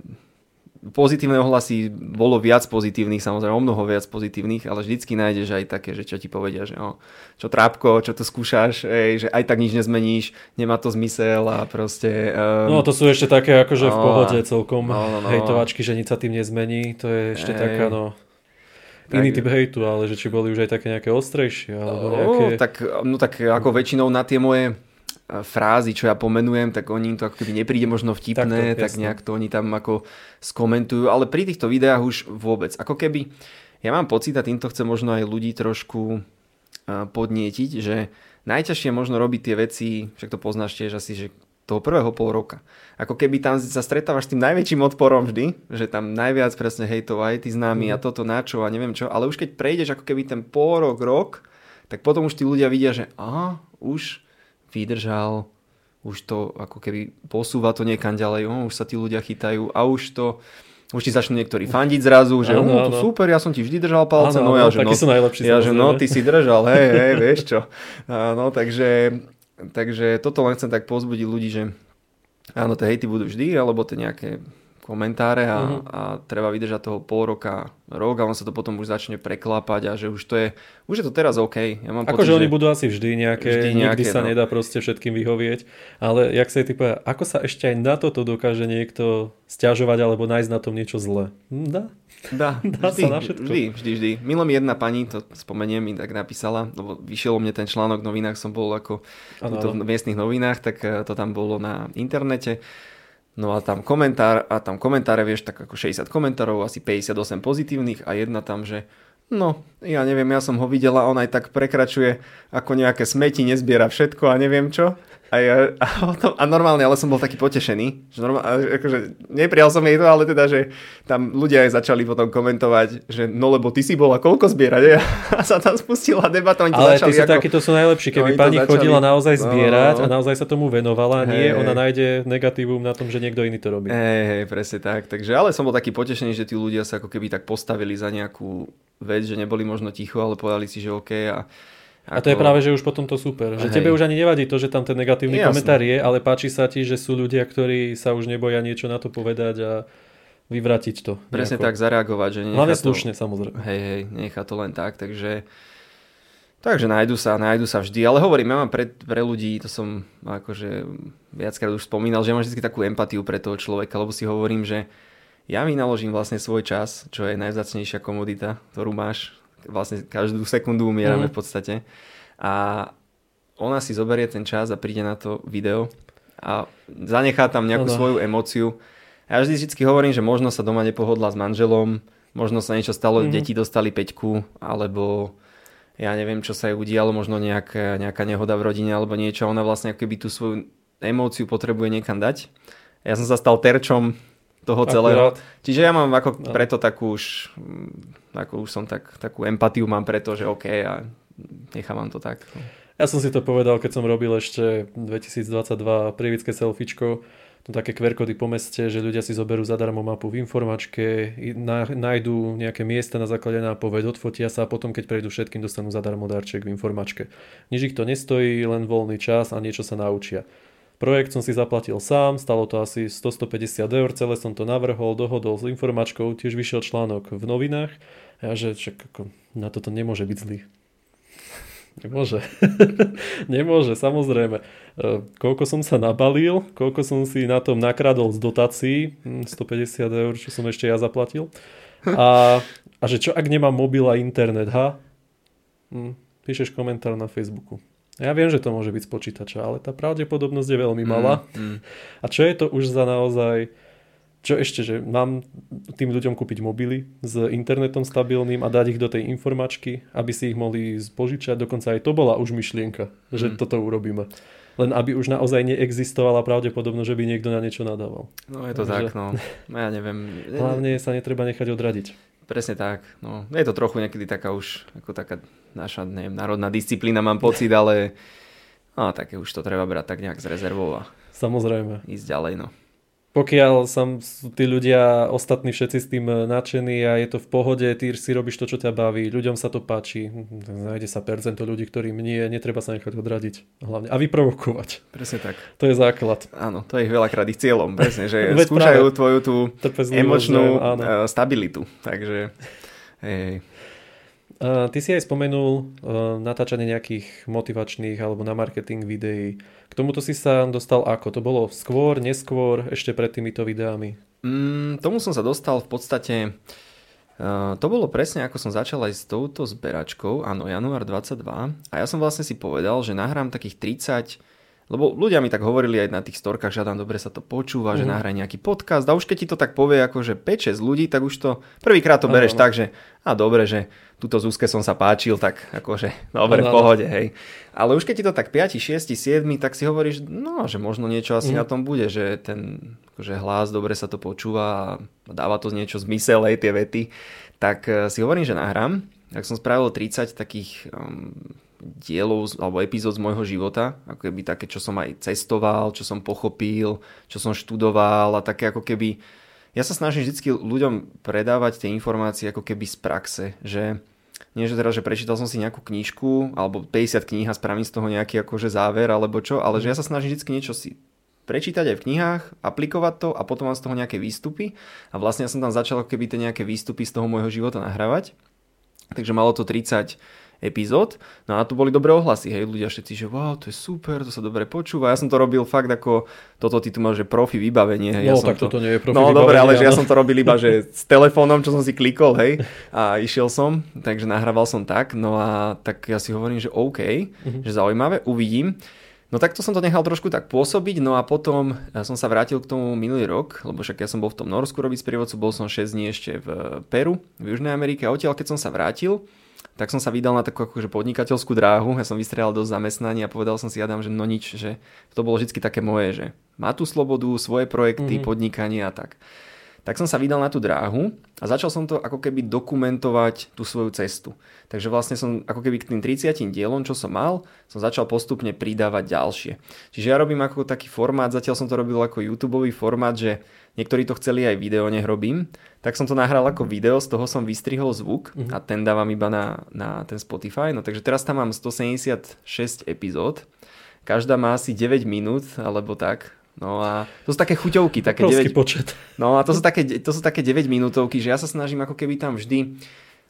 S2: pozitívne ohlasy bolo viac pozitívnych, samozrejme o mnoho viac pozitívnych, ale vždycky nájdeš aj také, že čo ti povedia, že no, čo trápko, čo to skúšaš, ej, že aj tak nič nezmeníš, nemá to zmysel a proste...
S1: Um, no to sú ešte také akože no, v pohode celkom no, no, no. hejtovačky, že nič sa tým nezmení, to je ešte ej, taká no... Iný typ hejtu, ale že či boli už aj také nejaké ostrejšie alebo nejaké...
S2: No, tak, no tak ako väčšinou na tie moje frázy, čo ja pomenujem, tak oni im to ako keby nepríde možno vtipné, tak, to, tak nejak to oni tam ako skomentujú, ale pri týchto videách už vôbec. Ako keby, ja mám pocit a týmto chcem možno aj ľudí trošku podnietiť, že najťažšie možno robiť tie veci, však to poznáš tiež asi, že toho prvého pol roka. Ako keby tam sa stretávaš s tým najväčším odporom vždy, že tam najviac presne hejtov aj tí známi mm. a toto načo a neviem čo, ale už keď prejdeš ako keby ten pol rok, rok, tak potom už tí ľudia vidia, že aha, už vydržal, už to ako keby posúva to niekam ďalej, oh, už sa tí ľudia chytajú a už to už ti začnú niektorí fandiť zrazu, že oh, to super, ja som ti vždy držal palce, ano, no ja, že, no,
S1: sú najlepší,
S2: ja, že no, ty si držal, hej, hej, vieš čo. No, takže, takže toto len chcem tak pozbudiť ľudí, že áno, tie hejty budú vždy, alebo tie nejaké komentáre a, uh-huh. a treba vydržať toho pol roka, rok a on sa to potom už začne preklápať a že už to je, už je to teraz OK.
S1: Ja mám akože oni budú asi vždy nejaké, vždy nejaké nikdy sa no. nedá proste všetkým vyhovieť, ale jak sa je typa, ako sa ešte aj na toto dokáže niekto stiažovať alebo nájsť na tom niečo zlé? Hm, dá?
S2: Dá, dá vždy, sa na všetko. Vždy, vždy, vždy. Milo mi jedna pani, to spomeniem, mi tak napísala, lebo vyšiel o mne ten článok v novinách, som bol ako ano, v miestnych novinách, tak eh, to tam bolo na internete No a tam komentár, a tam komentáre, vieš, tak ako 60 komentárov, asi 58 pozitívnych a jedna tam, že no, ja neviem, ja som ho videla, on aj tak prekračuje, ako nejaké smeti, nezbiera všetko a neviem čo. A, ja, a, tom, a normálne, ale som bol taký potešený, že normálne, akože neprijal som jej to, ale teda, že tam ľudia aj začali potom komentovať, že no lebo ty si bola koľko zbierať a, a sa tam spustila debata.
S1: Oni to ale začali ako, takíto sú najlepší, keby no, pani začali, chodila naozaj no, zbierať no, a naozaj sa tomu venovala, hey, nie ona nájde negatívum na tom, že niekto iný to robí.
S2: Hej, hej, presne tak. Takže, ale som bol taký potešený, že tí ľudia sa ako keby tak postavili za nejakú vec, že neboli možno ticho, ale povedali si, že OK a
S1: ako... A to je práve, že už potom to super. Že Hej. tebe už ani nevadí to, že tam ten negatívny Jasne. komentár je, ale páči sa ti, že sú ľudia, ktorí sa už neboja niečo na to povedať a vyvratiť to.
S2: Presne nejako. tak, zareagovať. Že
S1: Hlavne slušne, to... samozrejme.
S2: Hej, hej, nechá to len tak, takže... Takže nájdu sa, nájdu sa vždy, ale hovorím, ja mám pre, pre ľudí, to som akože viackrát už spomínal, že mám vždy takú empatiu pre toho človeka, lebo si hovorím, že ja vynaložím vlastne svoj čas, čo je najvzácnejšia komodita, ktorú máš vlastne každú sekundu umierame mm. v podstate. A ona si zoberie ten čas a príde na to video a zanechá tam nejakú no, svoju emóciu. Ja vždy vždy hovorím, že možno sa doma nepohodla s manželom, možno sa niečo stalo, mm-hmm. deti dostali peťku, alebo ja neviem, čo sa jej udialo, možno nejaká, nejaká nehoda v rodine alebo niečo. Ona vlastne keby tú svoju emóciu potrebuje niekam dať. Ja som sa stal terčom toho celého. Čiže ja mám ako no. preto takú už, mm, ako už som tak, takú empatiu mám preto, že OK a nechávam to tak.
S1: Ja som si to povedal, keď som robil ešte 2022 prievické selfiečko, to také kverkody po meste, že ľudia si zoberú zadarmo mapu v informačke, nájdú nejaké miesta na základe nápoved, odfotia sa a potom, keď prejdú všetkým, dostanú zadarmo darček v informačke. Nič ich to nestojí, len voľný čas a niečo sa naučia. Projekt som si zaplatil sám, stalo to asi 100-150 eur, celé som to navrhol, dohodol s informačkou, tiež vyšiel článok v novinách. Ja, že čak, ako, na toto nemôže byť zlý. Nemôže. nemôže, samozrejme. E, koľko som sa nabalil, koľko som si na tom nakradol z dotácií, 150 hm, eur, čo som ešte ja zaplatil. A, a že čo ak nemám mobil a internet, ha? Hm, píšeš komentár na Facebooku. Ja viem, že to môže byť z počítača, ale tá pravdepodobnosť je veľmi malá. Mm, mm. A čo je to už za naozaj... Čo ešte, že mám tým ľuďom kúpiť mobily s internetom stabilným a dať ich do tej informačky, aby si ich mohli požičať. Dokonca aj to bola už myšlienka, že mm. toto urobíme. Len aby už naozaj neexistovala pravdepodobnosť, že by niekto na niečo nadával.
S2: No je to Takže... tak, no. no. Ja neviem.
S1: Hlavne sa netreba nechať odradiť.
S2: Presne tak. No, je to trochu niekedy taká už, ako taká naša, neviem, národná disciplína, mám pocit, ale no, také už to treba brať tak nejak z rezervou a
S1: Samozrejme.
S2: ísť ďalej, no.
S1: pokiaľ sam sú tí ľudia, ostatní všetci s tým e, nadšení a je to v pohode, ty si robíš to, čo ťa baví, ľuďom sa to páči, nájde sa percento ľudí, ktorým nie, netreba sa nechať odradiť hlavne a vyprovokovať.
S2: Presne tak.
S1: To je základ.
S2: Áno, to je veľakrát ich cieľom, presne, že skúšajú tvoju tú emočnú áno. E, stabilitu, takže hej.
S1: Ty si aj spomenul uh, natáčanie nejakých motivačných alebo na marketing videí. K tomuto si sa dostal ako? To bolo skôr, neskôr, ešte pred týmito videami?
S2: Mm, tomu som sa dostal v podstate... Uh, to bolo presne ako som začal aj s touto zberačkou, áno, január 22. A ja som vlastne si povedal, že nahrám takých 30 lebo ľudia mi tak hovorili aj na tých storkách, že tam dobre sa to počúva, mm. že mhm. nahraj nejaký podcast a už keď ti to tak povie akože 5-6 ľudí, tak už to prvýkrát to bereš tak, že a dobre, že túto Zuzke som sa páčil, tak akože dobre, v pohode, hej. Ale už keď ti to tak 5, 6, 7, tak si hovoríš, no, že možno niečo asi mm. na tom bude, že ten akože hlas, dobre sa to počúva a dáva to niečo zmysel, hej, tie vety. Tak eh, si hovorím, že nahrám. Tak som spravil 30 takých um, dielov alebo epizód z môjho života, ako keby také, čo som aj cestoval, čo som pochopil, čo som študoval a také ako keby... Ja sa snažím vždy ľuďom predávať tie informácie ako keby z praxe, že nie, že teraz, že prečítal som si nejakú knižku alebo 50 kníh a spravím z toho nejaký akože záver alebo čo, ale že ja sa snažím vždy niečo si prečítať aj v knihách, aplikovať to a potom mám z toho nejaké výstupy a vlastne ja som tam začal keby tie nejaké výstupy z toho môjho života nahrávať. Takže malo to 30 epizód. No a tu boli dobré ohlasy, hej, ľudia všetci, že wow, to je super, to sa dobre počúva. Ja som to robil fakt ako, toto ty tu máš, že profi vybavenie. Hej.
S1: No,
S2: ja som
S1: tak to, toto nie je profi
S2: No dobre, ale že ja som to robil iba, že s telefónom, čo som si klikol, hej, a išiel som, takže nahrával som tak, no a tak ja si hovorím, že OK, uh-huh. že zaujímavé, uvidím. No tak to som to nechal trošku tak pôsobiť, no a potom ja som sa vrátil k tomu minulý rok, lebo však ja som bol v tom Norsku robiť sprievodcu, bol som 6 dní ešte v Peru, v Južnej Amerike a odtiaľ keď som sa vrátil, tak som sa vydal na takú akože podnikateľskú dráhu, ja som vystrelal do zamestnania a povedal som si Adam, že no nič, že to bolo vždy také moje, že má tú slobodu, svoje projekty, mm-hmm. podnikanie a tak. Tak som sa vydal na tú dráhu a začal som to ako keby dokumentovať tú svoju cestu. Takže vlastne som ako keby k tým 30 dielom, čo som mal, som začal postupne pridávať ďalšie. Čiže ja robím ako taký formát, zatiaľ som to robil ako YouTube formát, že Niektorí to chceli aj video, nech robím. Tak som to nahral ako video, z toho som vystrihol zvuk uh-huh. a ten dávam iba na, na ten Spotify. No takže teraz tam mám 176 epizód. Každá má asi 9 minút, alebo tak. No a to sú také chuťovky. Také 9...
S1: počet.
S2: No a to sú, také, to sú také 9 minútovky, že ja sa snažím ako keby tam vždy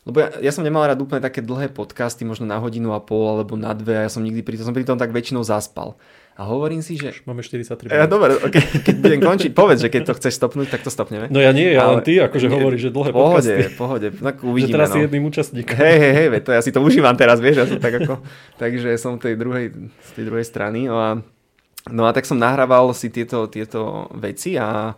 S2: lebo ja, ja som nemal rád úplne také dlhé podcasty, možno na hodinu a pol alebo na dve a ja som nikdy pri tom, som pri tom tak väčšinou zaspal. A hovorím si, že...
S1: Máme 43
S2: minút. Ja, dobre, okay. keď budem končiť, povedz, že keď to chceš stopnúť, tak to stopneme.
S1: No ja nie, ja Ale... len ty, akože hovoríš, že dlhé
S2: pohode,
S1: podcasty.
S2: Pohode, tak uvidíme.
S1: Že teraz
S2: no.
S1: si jedným účastníkom.
S2: Hej, hej, hej, to ja si to užívam teraz, vieš, ja som tak ako, takže som tej druhej, z tej druhej strany. No a, no a tak som nahrával si tieto, tieto veci a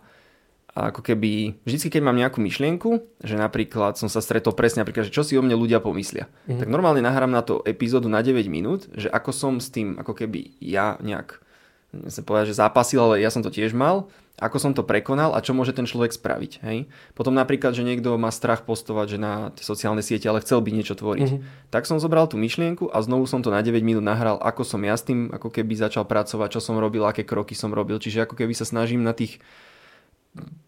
S2: a ako keby, vždycky keď mám nejakú myšlienku, že napríklad som sa stretol presne napríklad, že čo si o mne ľudia pomyslia, mm. tak normálne nahrám na to epizódu na 9 minút, že ako som s tým, ako keby ja nejak, nechcem povedať, že zápasil, ale ja som to tiež mal, ako som to prekonal a čo môže ten človek spraviť. Hej? Potom napríklad, že niekto má strach postovať že na tie sociálne siete, ale chcel by niečo tvoriť. Mm-hmm. Tak som zobral tú myšlienku a znovu som to na 9 minút nahral, ako som ja s tým ako keby začal pracovať, čo som robil, aké kroky som robil. Čiže ako keby sa snažím na tých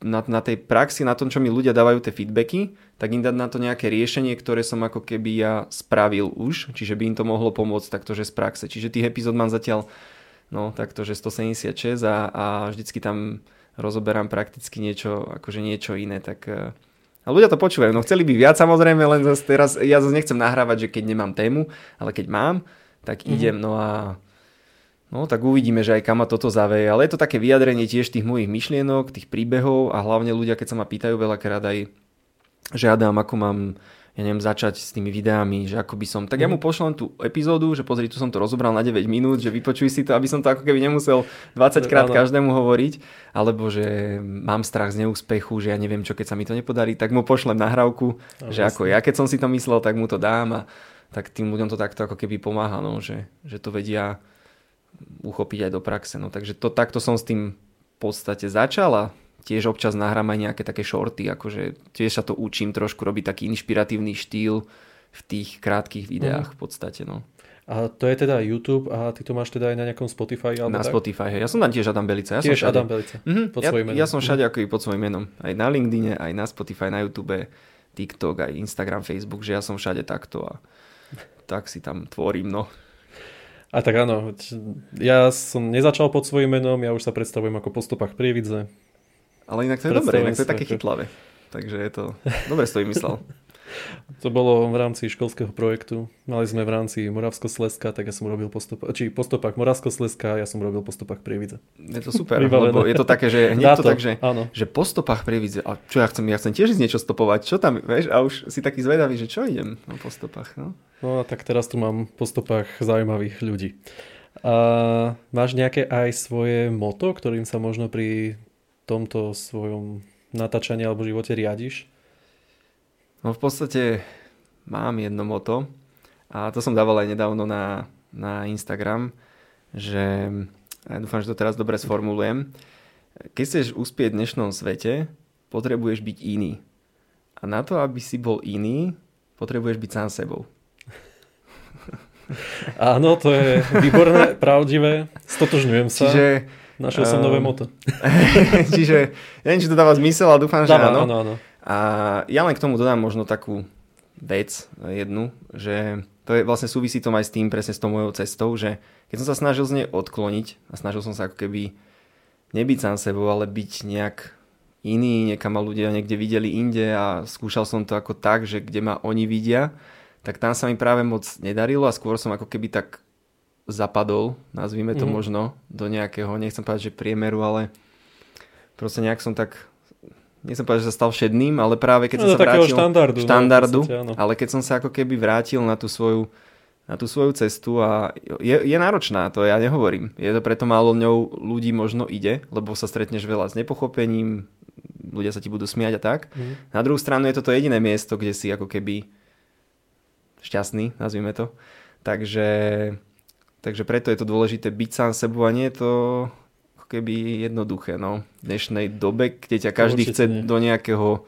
S2: na, na tej praxi, na tom, čo mi ľudia dávajú tie feedbacky, tak im dať na to nejaké riešenie, ktoré som ako keby ja spravil už, čiže by im to mohlo pomôcť takto, že z praxe. Čiže tých epizód mám zatiaľ no takto, že 176 a, a vždycky tam rozoberám prakticky niečo, akože niečo iné, tak e, a ľudia to počúvajú, no chceli by viac samozrejme, len zase teraz, ja zase nechcem nahrávať, že keď nemám tému, ale keď mám, tak mm-hmm. idem, no a No tak uvidíme, že aj kam ma toto zaveje, ale je to také vyjadrenie tiež tých mojich myšlienok, tých príbehov a hlavne ľudia, keď sa ma pýtajú veľakrát aj, že Adam, ako mám ja neviem, začať s tými videami, že ako by som, tak ja mu mhm. pošlem tú epizódu, že pozri, tu som to rozobral na 9 minút, že vypočuj si to, aby som to ako keby nemusel 20 krát každému hovoriť, alebo že mám strach z neúspechu, že ja neviem čo, keď sa mi to nepodarí, tak mu pošlem nahrávku, no, že vlastne. ako ja, keď som si to myslel, tak mu to dám a tak tým ľuďom to takto ako keby pomáha, no, že, že to vedia uchopiť aj do praxe. No, takže to, takto som s tým v podstate začal a tiež občas nahrám aj nejaké také shorty, akože tiež sa to učím trošku robiť taký inšpiratívny štýl, v tých krátkých videách v podstate. No.
S1: A to je teda YouTube a ty to máš teda aj na nejakom Spotify? Alebo
S2: Na
S1: tak?
S2: Spotify, hej. Ja som tam tiež Adam Belica. Ja
S1: Tiež
S2: som všade.
S1: Adam Belica.
S2: Mhm,
S1: pod
S2: ja,
S1: svojím menom.
S2: ja som všade ako i pod svojím menom. Aj na LinkedIne, aj na Spotify, na YouTube, TikTok, aj Instagram, Facebook, že ja som všade takto a tak si tam tvorím, no.
S1: A tak áno, ja som nezačal pod svojím menom, ja už sa predstavujem ako po stopách Prievidze.
S2: Ale inak to je dobré, inak to je také chytlavé. Takže je to... Dobre si to vymyslel.
S1: To bolo v rámci školského projektu. Mali sme v rámci Moravsko-Sleska, tak ja som robil postup, či po stopách Moravsko-Sleska, ja som robil po stopách Prievidze.
S2: Je to super,
S1: Vybavené.
S2: lebo je to také, že
S1: Dá
S2: hneď to
S1: to,
S2: tak, že,
S1: áno.
S2: že po stopách prievidze, a čo ja chcem, ja chcem tiež ísť niečo stopovať, čo tam, vieš, a už si taký zvedavý, že čo idem no, po stopách, no.
S1: No a tak teraz tu mám po stopách zaujímavých ľudí. A máš nejaké aj svoje moto, ktorým sa možno pri tomto svojom natáčaní alebo živote riadiš?
S2: No v podstate mám jedno moto a to som dával aj nedávno na, na Instagram, že ja dúfam, že to teraz dobre sformulujem. Keď chceš uspieť v dnešnom svete, potrebuješ byť iný. A na to, aby si bol iný, potrebuješ byť sám sebou.
S1: Áno, to je výborné, pravdivé, stotožňujem sa.
S2: Čiže,
S1: Našiel som nové
S2: ehm,
S1: moto.
S2: čiže neviem, či to dáva zmysel, ale dúfam, že
S1: Dáva,
S2: áno.
S1: áno, áno.
S2: A ja len k tomu dodám možno takú vec jednu, že to je vlastne súvisí to aj s tým, presne s tou mojou cestou, že keď som sa snažil z nej odkloniť a snažil som sa ako keby nebyť sám sebou, ale byť nejak iný, niekam ma ľudia niekde videli inde a skúšal som to ako tak, že kde ma oni vidia, tak tam sa mi práve moc nedarilo a skôr som ako keby tak zapadol, nazvime to
S1: Mhm.
S2: možno, do nejakého, nechcem povedať, že priemeru, ale proste nejak som tak nechcem povedať, že sa stal všedným, ale práve keď
S1: No,
S2: som sa vrátil
S1: štandardu, no,
S2: štandardu
S1: áno.
S2: ale keď som sa ako keby vrátil na tú svoju na tú svoju cestu a je, je náročná, to ja nehovorím. Je to preto málo ňou ľudí možno ide, lebo sa stretneš veľa s nepochopením, ľudia sa ti budú smiať a tak.
S1: Mhm.
S2: Na druhú stranu je to to jediné miesto, kde si ako keby šťastný, nazvime to. Takže, takže preto je to dôležité byť sám sebou a nie je to keby jednoduché. No. V dnešnej dobe, kde ťa každý
S1: Určite
S2: chce
S1: nie.
S2: do nejakého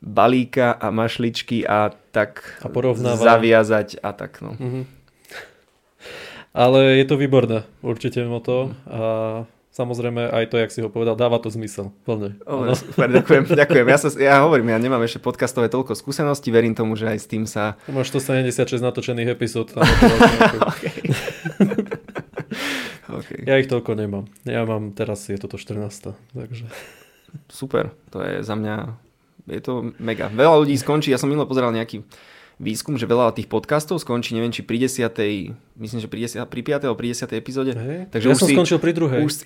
S2: balíka a mašličky a tak
S1: A porovnáva.
S2: zaviazať a tak. No.
S1: Mhm. Ale je to výborné, určite moto. A samozrejme aj to, jak si ho povedal, dáva to zmysel. Plne.
S2: O, super, ďakujem, ďakujem. Ja, sa, ja hovorím, ja nemám ešte podcastové toľko skúseností, verím tomu, že aj s tým sa...
S1: Máš 176 natočených epizód. Tam okay.
S2: Okay.
S1: Ja ich toľko nemám. Ja mám teraz, je toto 14. Takže.
S2: Super, to je za mňa, je to mega. Veľa ľudí skončí, ja som minule pozeral nejaký výskum, že veľa tých podcastov skončí, neviem, či pri 10. myslím, že pri, 10, pri 5. alebo pri 10. epizóde.
S1: Hej.
S2: Takže
S1: ja
S2: už
S1: som
S2: si-
S1: skončil pri druhej.
S2: Už si...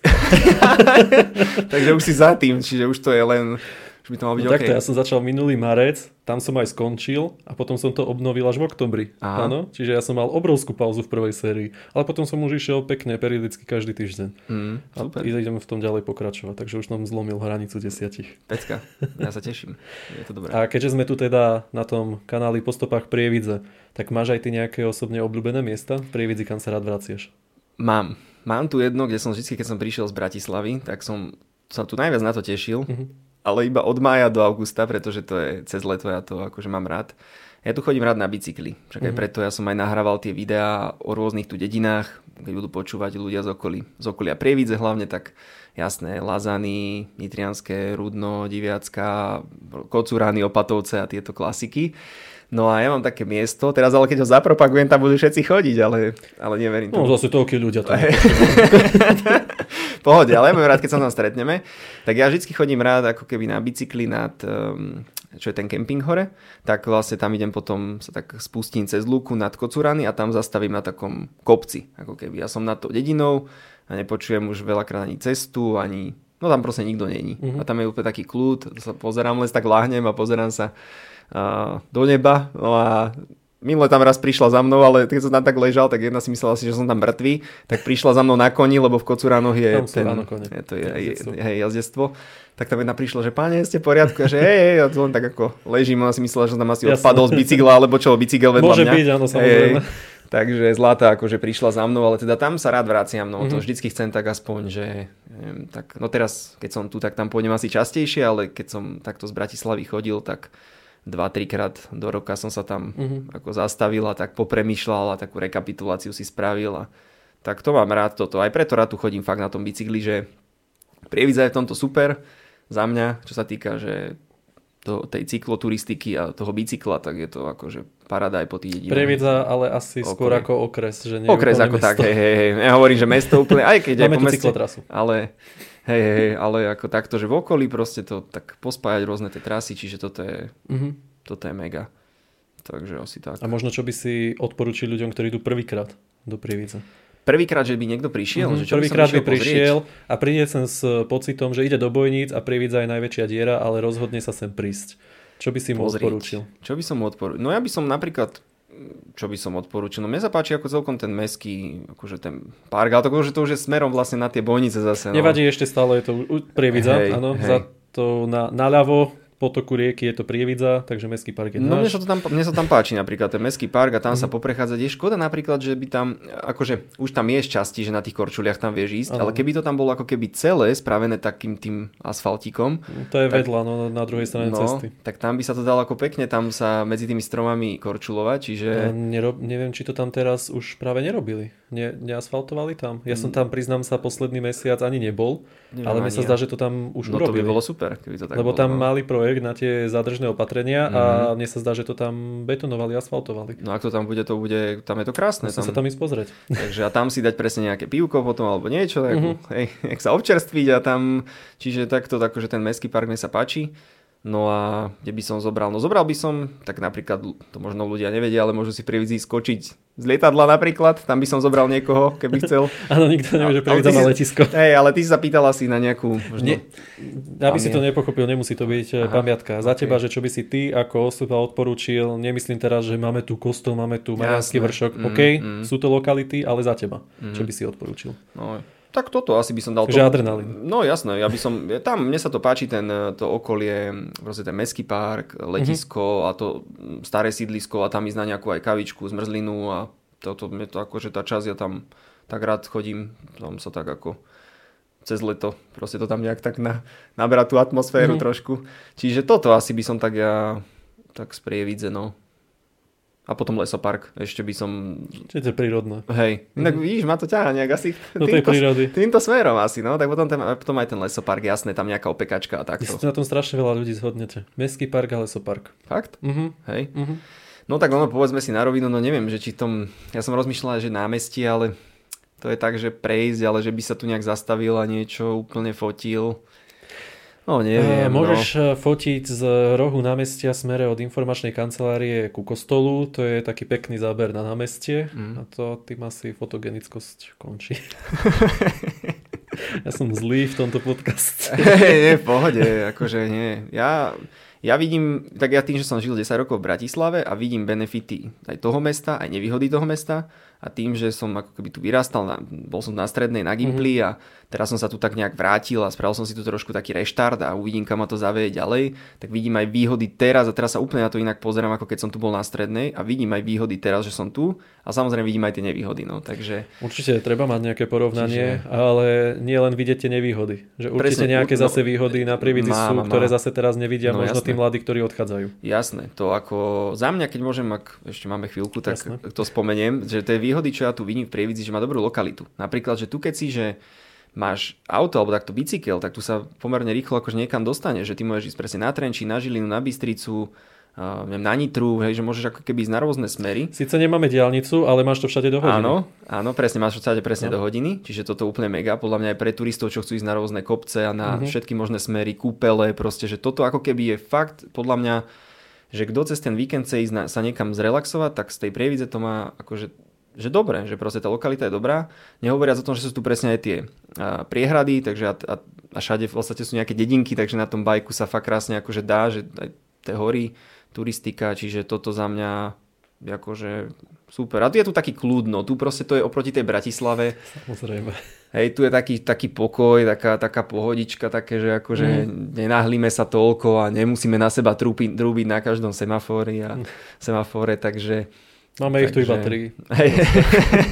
S2: Takže už si za tým, čiže už to je len, už by to malo byť
S1: No
S2: OK.
S1: takto, ja som začal minulý marec, tam som aj skončil a potom som to obnovil až v oktobri.
S2: Aha.
S1: Áno, čiže ja som mal obrovskú pauzu v prvej sérii, ale potom som už išiel pekne, periodicky každý týždeň.
S2: Mm,
S1: A
S2: super,
S1: ideme v tom ďalej pokračovať, takže už som zlomil hranicu desiatich.
S2: pecka, ja sa teším, je to dobré.
S1: A keďže sme tu teda na tom kanáli po stopách Prievidze, tak máš aj ty nejaké osobne obľúbené miesta v Prievidzi, kam sa rád vraciaš?
S2: Mám, mám tu jedno, kde som vždy, keď som prišiel z Bratislavy, tak som sa tu najviac na to tešil,
S1: Mhm.
S2: Ale iba od mája do augusta, pretože to je cez leto, ja to akože mám rád. Ja tu chodím rád na bicykli, však aj
S1: Mhm.
S2: preto ja som aj nahrával tie videá o rôznych tu dedinách, keď budú počúvať ľudia z, okolí, z okolia Prievidze hlavne, tak jasné, Lazany, Nitrianské, Rudno, Diviacka, Kocúrany, Opatovce a tieto klasiky. No a ja mám také miesto, teraz ale keď ho zapropagujem, tam budú všetci chodiť, ale, ale neverím
S1: No
S2: tomu.
S1: zase toľkí ľudia tam.
S2: Pohode, ale ja mám rád, keď sa tam stretneme. Tak ja vždy chodím rád ako keby na bicykli nad, um, čo je ten kemping hore, tak vlastne tam idem potom, sa tak spustím cez lúku nad Kocurany a tam zastavím na takom kopci, ako keby. Ja som nad tou dedinou a nepočujem už veľakrát ani cestu, ani No tam proste nikto není.
S1: Mhm.
S2: A tam je úplne taký kľud, sa pozerám, len tak láhnem a pozerám sa uh, do neba. No a Minule tam raz prišla za mnou, ale keď som tam tak ležal, tak jedna si myslela si, že som tam mŕtvý, tak prišla za mnou na koni, lebo v Kocuranoch je ten,
S1: áno kone.
S2: je to je, je,
S1: Jazdectvo.
S2: jazdectvo. Tak tam jedna prišla, že páne, ste v poriadku, a že hej, hej, a to len tak ako ležím, ona si myslela, že som tam asi
S1: Jasné.
S2: odpadol z bicykla, alebo čo, bicykel vedľa
S1: Môže
S2: mňa.
S1: byť, áno, samozrejme.
S2: hej. Takže zlata akože prišla za mnou, ale teda tam sa rád vraciam, no to
S1: Mhm.
S2: vždycky chcem tak aspoň, že neviem, tak, no teraz, keď som tu, tak tam pôjdem asi častejšie, ale keď som takto z Bratislavy chodil, tak 2-3 krát do roka som sa tam
S1: Mhm.
S2: ako zastavil a tak popremýšľal a takú rekapituláciu si spravil a tak to mám rád toto. Aj preto rád tu chodím fakt na tom bicykli, že Prievidza je v tomto super za mňa, čo sa týka, že to, tej cykloturistiky a toho bicykla, tak je to akože parada aj po tých dedinách.
S1: Prievidza, ale asi skôr
S2: Okolie.
S1: ako okres. Že
S2: Okres ako
S1: mesto.
S2: tak, hej, hej, hej. Ja hovorím, že mesto úplne, aj keď aj
S1: Máme
S2: po
S1: tu
S2: meste,
S1: cyklotrasu.
S2: ale hej, hej, ale ako takto, že v okolí proste to tak pospájať rôzne tie trasy, čiže toto je,
S1: Mhm.
S2: toto je mega. Takže asi tak.
S1: A možno čo by si odporučil ľuďom, ktorí idú prvýkrát do Prievidza?
S2: Prvýkrát, že by niekto prišiel,
S1: Mhm,
S2: že som
S1: Prvýkrát by
S2: išiel pozrieť?
S1: prišiel a príde sem s pocitom, že ide do bojníc a Prievidza je najväčšia diera, ale rozhodne sa sem prísť. Čo by si mu
S2: Pozrieť.
S1: odporúčil?
S2: Čo by som mu odporúčil? No ja by som napríklad čo by som odporúčil? No mne sa páči ako celkom ten meský, akože ten park, ale to, že to už je smerom vlastne na tie bojnice zase. No.
S1: Nevadí, ešte stále je to Prievidza, áno, za to na, naľavo potoku rieky je to Prievidza, takže mestský park je
S2: No mne
S1: náš.
S2: sa, to tam, mne sa tam páči napríklad ten mestský park a tam
S1: Mhm.
S2: sa poprechádzať. Je škoda napríklad, že by tam, akože už tam je šťastie, že na tých korčuliach tam vieš ísť,
S1: Áno.
S2: ale keby to tam bolo ako keby celé spravené takým tým asfaltíkom,
S1: To je
S2: tak-
S1: vedľa, no, na druhej strane
S2: no,
S1: cesty.
S2: tak tam by sa to dalo ako pekne tam sa medzi tými stromami korčulovať, čiže...
S1: A nerob, neviem, či to tam teraz už práve nerobili. Ne, neasfaltovali tam? Ja som tam, priznám sa, posledný mesiac ani nebol,
S2: Neviem
S1: ale mne
S2: ani
S1: sa
S2: ja.
S1: zdá, že to tam už
S2: no to by
S1: urobili.
S2: bolo super, keby to tak
S1: Lebo
S2: bolo.
S1: tam
S2: no.
S1: mali projekt na tie zadržné opatrenia a
S2: Mhm.
S1: mne sa zdá, že to tam betonovali, asfaltovali.
S2: No ak to tam bude, to bude, tam je to krásne.
S1: Musím
S2: Tam,
S1: sa tam ísť pozrieť.
S2: Takže a tam si dať presne nejaké pivko potom alebo niečo,
S1: Mhm.
S2: hej, sa občerstviť a tam, čiže takto, akože ten mestský park mne sa páči. No a kde by som zobral? No zobral by som, tak napríklad, to možno ľudia nevedia, ale môžu si pri vizii skočiť z lietadla napríklad, tam by som zobral niekoho, keby chcel.
S1: Áno, nikto nevie, že
S2: Ale
S1: Prievidza
S2: ty
S1: má
S2: si-
S1: letisko.
S2: Hej, ale ty si sa pýtal asi na nejakú, možno,
S1: Nie, aby si to nepochopil, nemusí to byť Aha,
S2: Aha,
S1: pamiatka. Za
S2: ok.
S1: teba, že čo by si ty ako osoba odporúčil, nemyslím teraz, že máme tu kostol, máme tu Mariánsky vršok,
S2: Mm,
S1: OK,
S2: mm.
S1: sú to lokality, ale za teba.
S2: Mhm.
S1: Čo by si odporúčil?
S2: no, tak toto asi by som dal.
S1: Takže
S2: to,
S1: adrenalín.
S2: No jasné, ja by som, tam, mne sa to páči, ten, eh, to okolie, proste ten mestský park, letisko a to staré sídlisko a tam ísť na nejakú aj kavičku, zmrzlinu a toto, mne to akože tá časť, ja tam tak rád chodím, tam sa tak ako cez leto, proste to tam nejak tak na, nabrať tú atmosféru
S1: Mhm.
S2: trošku. Čiže toto asi by som tak ja tak sprievidze, no. A potom lesopark, ešte by som,
S1: Čiže to je prírodné.
S2: hej, inak vidíš, ma to ťaha nejak asi
S1: Do tej prírody.
S2: týmto smerom asi, no, tak potom, ten, potom aj ten lesopark, jasné, tam nejaká opekačka a takto.
S1: ste na tom strašne veľa ľudí zhodnete. Mestský park a lesopark.
S2: Fakt?
S1: Mhm,
S2: Hej.
S1: mhm.
S2: No tak ono, povedzme si na rovinu, no neviem, že či tom, ja som rozmýšľal, že námestie, ale to je tak, že prejsť, ale že by sa tu nejak zastavil a niečo úplne fotil. No neviem,
S1: Eh,
S2: no.
S1: Môžeš eh, fotiť z rohu námestia smere od informačnej kancelárie ku kostolu, to je taký pekný záber na námestie
S2: Mm.
S1: a to tým asi fotogenickosť končí. ja som zlý v tomto podcaste.
S2: Hej, v pohode, akože nie. Ja, ja vidím, tak ja tým, že som žil 10 rokov v Bratislave a vidím benefity aj toho mesta, aj nevýhody toho mesta a tým, že som ako keby tu vyrastal, na, bol som na strednej, na Gimply
S1: Mhm.
S2: a teraz som sa tu tak nejak vrátil a spravil som si tu trošku taký reštart a uvidím, kam ma to zavieje ďalej, tak vidím aj výhody teraz a teraz sa úplne na to inak pozerám, ako keď som tu bol na strednej a vidím aj výhody teraz, že som tu a samozrejme vidím aj tie nevýhody, no, takže
S1: Určite treba mať nejaké porovnanie,
S2: Čiže-
S1: ale nie len vidíte nevýhody. Že určite
S2: Presne,
S1: nejaké
S2: no,
S1: zase výhody na prívidzi
S2: má,
S1: sú,
S2: má,
S1: ktoré zase teraz nevidia
S2: No,
S1: možno tí
S2: jasné.
S1: mladí, ktorí odchádzajú.
S2: Jasné, to ako za mňa, keď môžem, ak ešte máme chvíľku, tak
S1: Jasné.
S2: to spomeniem, že tie výhody, čo ja tu vidím v Prievidzi, že má dobrú lokalitu. Napríklad, že tu keď si, že máš auto alebo takto bicykel, tak tu sa pomerne rýchlo akože niekam dostane, že ty môžeš ísť presne na Trenčín, na Žilinu, na Bystricu, uh, neviem, na Nitru, hej, že môžeš ako keby ísť na rôzne smery.
S1: Sice nemáme diálnicu, ale máš to všade do hodiny.
S2: Áno, áno, presne, máš všade presne
S1: No.
S2: do hodiny, čiže toto úplne mega, podľa mňa aj pre turistov, čo chcú ísť na rôzne kopce a na
S1: Mhm.
S2: všetky možné smery, kúpele, proste, že toto ako keby je fakt, podľa mňa, že kto cez ten víkend chce ísť na, sa niekam zrelaxovať, tak z tej prievidze to má akože že dobre, že proste tá lokalita je dobrá. Nehovoriac o tom, že sú tu presne aj tie a, priehrady, takže a, a, a všade v podstate sú nejaké dedinky, takže na tom bajku sa fakt krásne akože dá, že aj tie hory, turistika, čiže toto za mňa akože super. A tu je tu taký kľudno, tu proste to je oproti tej Bratislave,
S1: Samozrejme.
S2: hej, tu je taký, taký pokoj, taká, taká pohodička, také, že akože mm. nenahlíme sa toľko a nemusíme na seba trúpiť, trúbiť na každom semafóri a semafóre, takže
S1: Máme ich tu iba
S2: Takže-
S1: tri.
S2: Hej.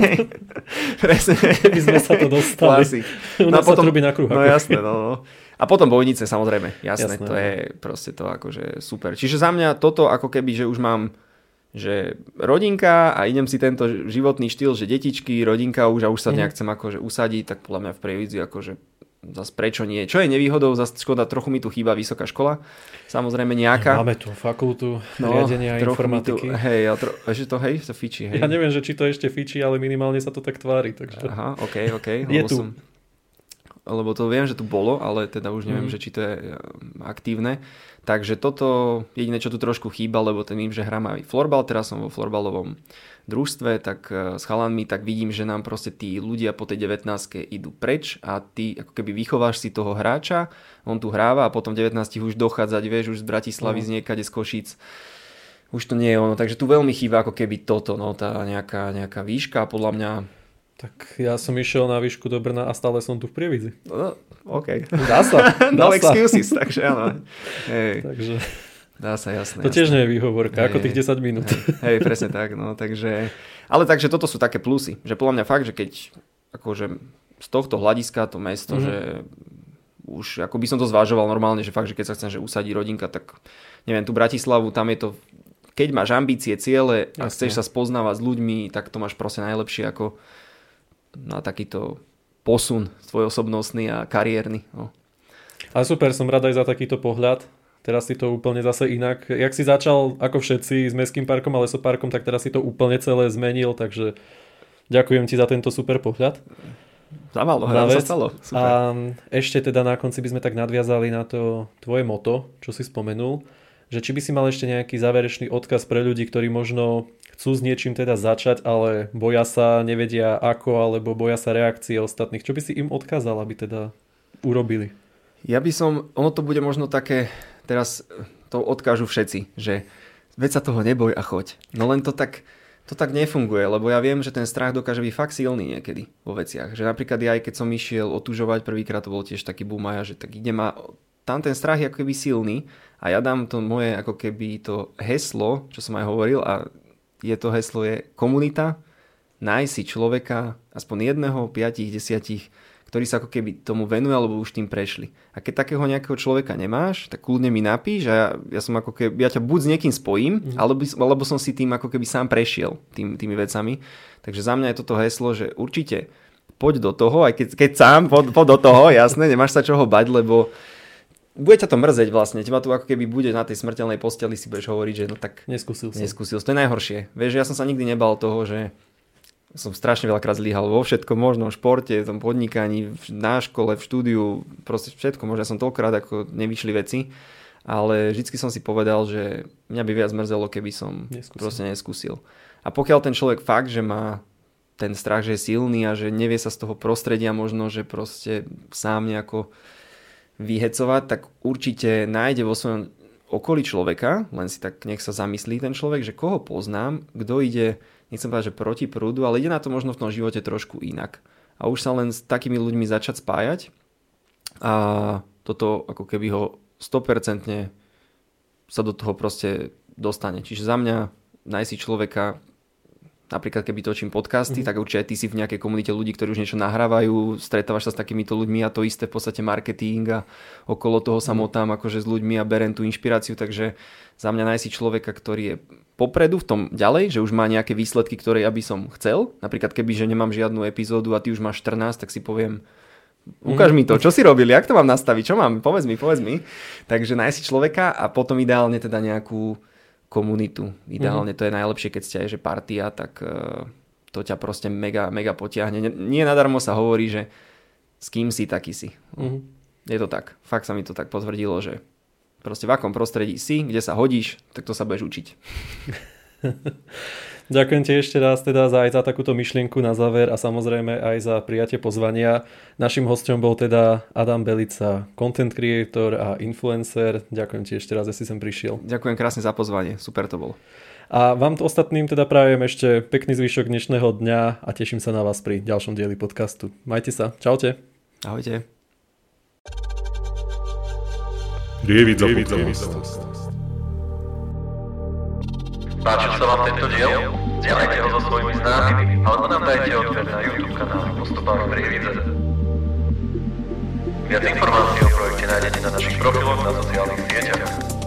S2: Presne.
S1: Keby sme sa to dostali.
S2: Klasik.
S1: U nás sa trubí na kruh.
S2: No jasné, no, no. A potom bojnice samozrejme, jasné,
S1: Jasné,
S2: to
S1: no.
S2: je proste to akože super. Čiže za mňa toto ako keby, že už mám že rodinka a idem si tento životný štýl, že detičky, rodinka už a už sa
S1: Mhm.
S2: nejak chcem akože usadiť, tak podľa mňa v prevízi akože zase prečo nie. Čo je nevýhodou, zase škoda, trochu mi tu chýba vysoká škola, samozrejme nejaká.
S1: Máme tu fakultu
S2: No,
S1: riadenia informatiky.
S2: Tu, hej, a tro, ešte to hej, to fičí, hej.
S1: Ja neviem, že či to ešte fičí, ale minimálne sa to tak tvári. Takže...
S2: Aha, ok, ok.
S1: Je tu.
S2: Som, lebo to viem, že tu bolo, ale teda už neviem,
S1: Mhm.
S2: že či to je e, aktívne. Takže toto jediné, čo tu trošku chýba, lebo ten vím, že hrám aj florbal, teraz som vo florbalovom družstve, tak e, s chalanmi, tak vidím, že nám proste tí ľudia po tej 19 idú preč a ty ako keby vychováš si toho hráča, on tu hráva a potom v 19 už dochádzať, vieš, už z Bratislavy,
S1: No.
S2: z niekade z Košíc. Už to nie je ono, takže tu veľmi chýba ako keby toto, no, tá nejaká, nejaká výška, podľa mňa
S1: Tak ja som išiel na výšku do Brna a stále som tu v Prievidzi.
S2: No, OK.
S1: Dá sa.
S2: no
S1: Dá sa.
S2: excuses, takže áno. Hej,
S1: Takže
S2: dá sa, jasné.
S1: to tiež nie je výhovorka,
S2: Hej,
S1: ako tých 10 minút.
S2: Hej, presne tak, no, takže... Ale takže toto sú také plusy, že podľa mňa fakt, že keď akože z tohto hľadiska to mesto,
S1: Mhm.
S2: že už ako by som to zvažoval normálne, že fakt, že keď sa chcem že usadí rodinka, tak neviem, tu Bratislavu, tam je to keď máš ambície, ciele a
S1: Jasne.
S2: chceš sa spoznávať s ľuďmi, tak to máš proste najlepšie ako na takýto posun svoj osobnostný a kariérny. No.
S1: Ale super, som rád aj za takýto pohľad. Teraz si to úplne zase inak. Jak si začal ako všetci s Mestským parkom a lesoparkom, tak teraz si to úplne celé zmenil, takže ďakujem ti za tento super pohľad.
S2: Za malo, nám sa stalo. Super.
S1: A ešte teda na konci by sme tak nadviazali na to tvoje moto, čo si spomenul, že či by si mal ešte nejaký záverečný odkaz pre ľudí, ktorí možno chcú s niečím teda začať, ale boja sa, nevedia ako, alebo boja sa reakcie ostatných. Čo by si im odkázal, aby teda urobili?
S2: Ja by som, ono to bude možno také, teraz to odkážu všetci, že veď sa toho neboj a choď. No len to tak, to tak nefunguje, lebo ja viem, že ten strach dokáže byť fakt silný niekedy vo veciach. Že napríklad ja keď som išiel otužovať, prvýkrát to bol tiež taký boom a ja, že tak idem a tam ten strach je ako keby silný a ja dám to moje ako keby to heslo, čo som aj hovoril a je to heslo je komunita, nájsť si človeka, aspoň jedného, piatich, desiatich, ktorí sa ako keby tomu venujú alebo už tým prešli. A keď takého nejakého človeka nemáš, tak kľudne mi napíš a ja, ja som ako keby, ja ťa buď s niekým spojím, mm. alebo, alebo som si tým ako keby sám prešiel tým, tými vecami. Takže za mňa je toto heslo, že určite poď do toho, aj keď, keď sám poď, poď do toho, jasné, nemáš sa čoho bať, lebo bude ťa to mrzeť vlastne. Teba tu ako keby bude na tej smrteľnej posteli si budeš hovoriť, že no tak
S1: Neskúsil som.
S2: Neskúsil. To je najhoršie. Vieš, ja som sa nikdy nebal toho, že som strašne veľakrát zlyhal vo všetkom možnom, v športe, v tom podnikaní, v- na škole, v štúdiu, proste všetko možno. Ja som toľkokrát ako nevyšli veci, ale vždycky som si povedal, že mňa by viac mrzelo, keby som
S1: Neskúsil.
S2: proste neskúsil. A pokiaľ ten človek fakt, že má ten strach, že je silný a že nevie sa z toho prostredia možno, že proste sám nejako vyhecovať, tak určite nájde vo svojom okolí človeka, len si tak nech sa zamyslí ten človek, že koho poznám, kto ide, nechcem povedať, že proti prúdu, ale ide na to možno v tom živote trošku inak. A už sa len s takými ľuďmi začať spájať a toto ako keby ho 100% sa do toho proste dostane. Čiže za mňa nájsť človeka, napríklad keby točím podcasty, mm-hmm. tak určite aj ty si v nejakej komunite ľudí, ktorí už niečo nahrávajú, stretávaš sa s takýmito ľuďmi a to isté v podstate marketing a okolo toho sa motám akože s ľuďmi a berem tú inšpiráciu, takže za mňa nájsť si človeka, ktorý je popredu v tom ďalej, že už má nejaké výsledky, ktoré ja by som chcel. Napríklad keby, že nemám žiadnu epizódu a ty už máš 14, tak si poviem, ukáž mi to, čo si robili, jak to mám nastaviť, čo mám, povedz mi, povedz mi. Takže nájsť človeka a potom ideálne teda nejakú komunitu. Ideálne to je najlepšie, keď ste aj že partia, tak eh, to ťa proste mega, mega potiahne. Nie- Nie nadarmo sa hovorí, že s kým si, taký si.
S1: Mhm.
S2: Je to tak. Fakt sa mi to tak potvrdilo, že proste v akom prostredí si, kde sa hodíš, tak to sa budeš učiť.
S1: Ďakujem ti ešte raz teda za, aj za takúto myšlienku na záver a samozrejme aj za prijatie pozvania. Našim hostom bol teda Adam Belica, content creator a influencer. Ďakujem ti ešte raz, že si sem prišiel.
S2: Ďakujem krásne za pozvanie, super to bolo.
S1: A vám to ostatným teda prajem ešte pekný zvyšok dnešného dňa a teším sa na vás pri ďalšom dieli podcastu. Majte sa, čaute.
S2: Ahojte.
S3: Prievidza podcast.
S4: Páčil sa vám tento diel? Zdieľajte ho so svojimi známymi alebo nám dajte odber na YouTube kanále Postupáva Prievidze. Viac informácií o projekte nájdete na našich profiloch na sociálnych sieťach.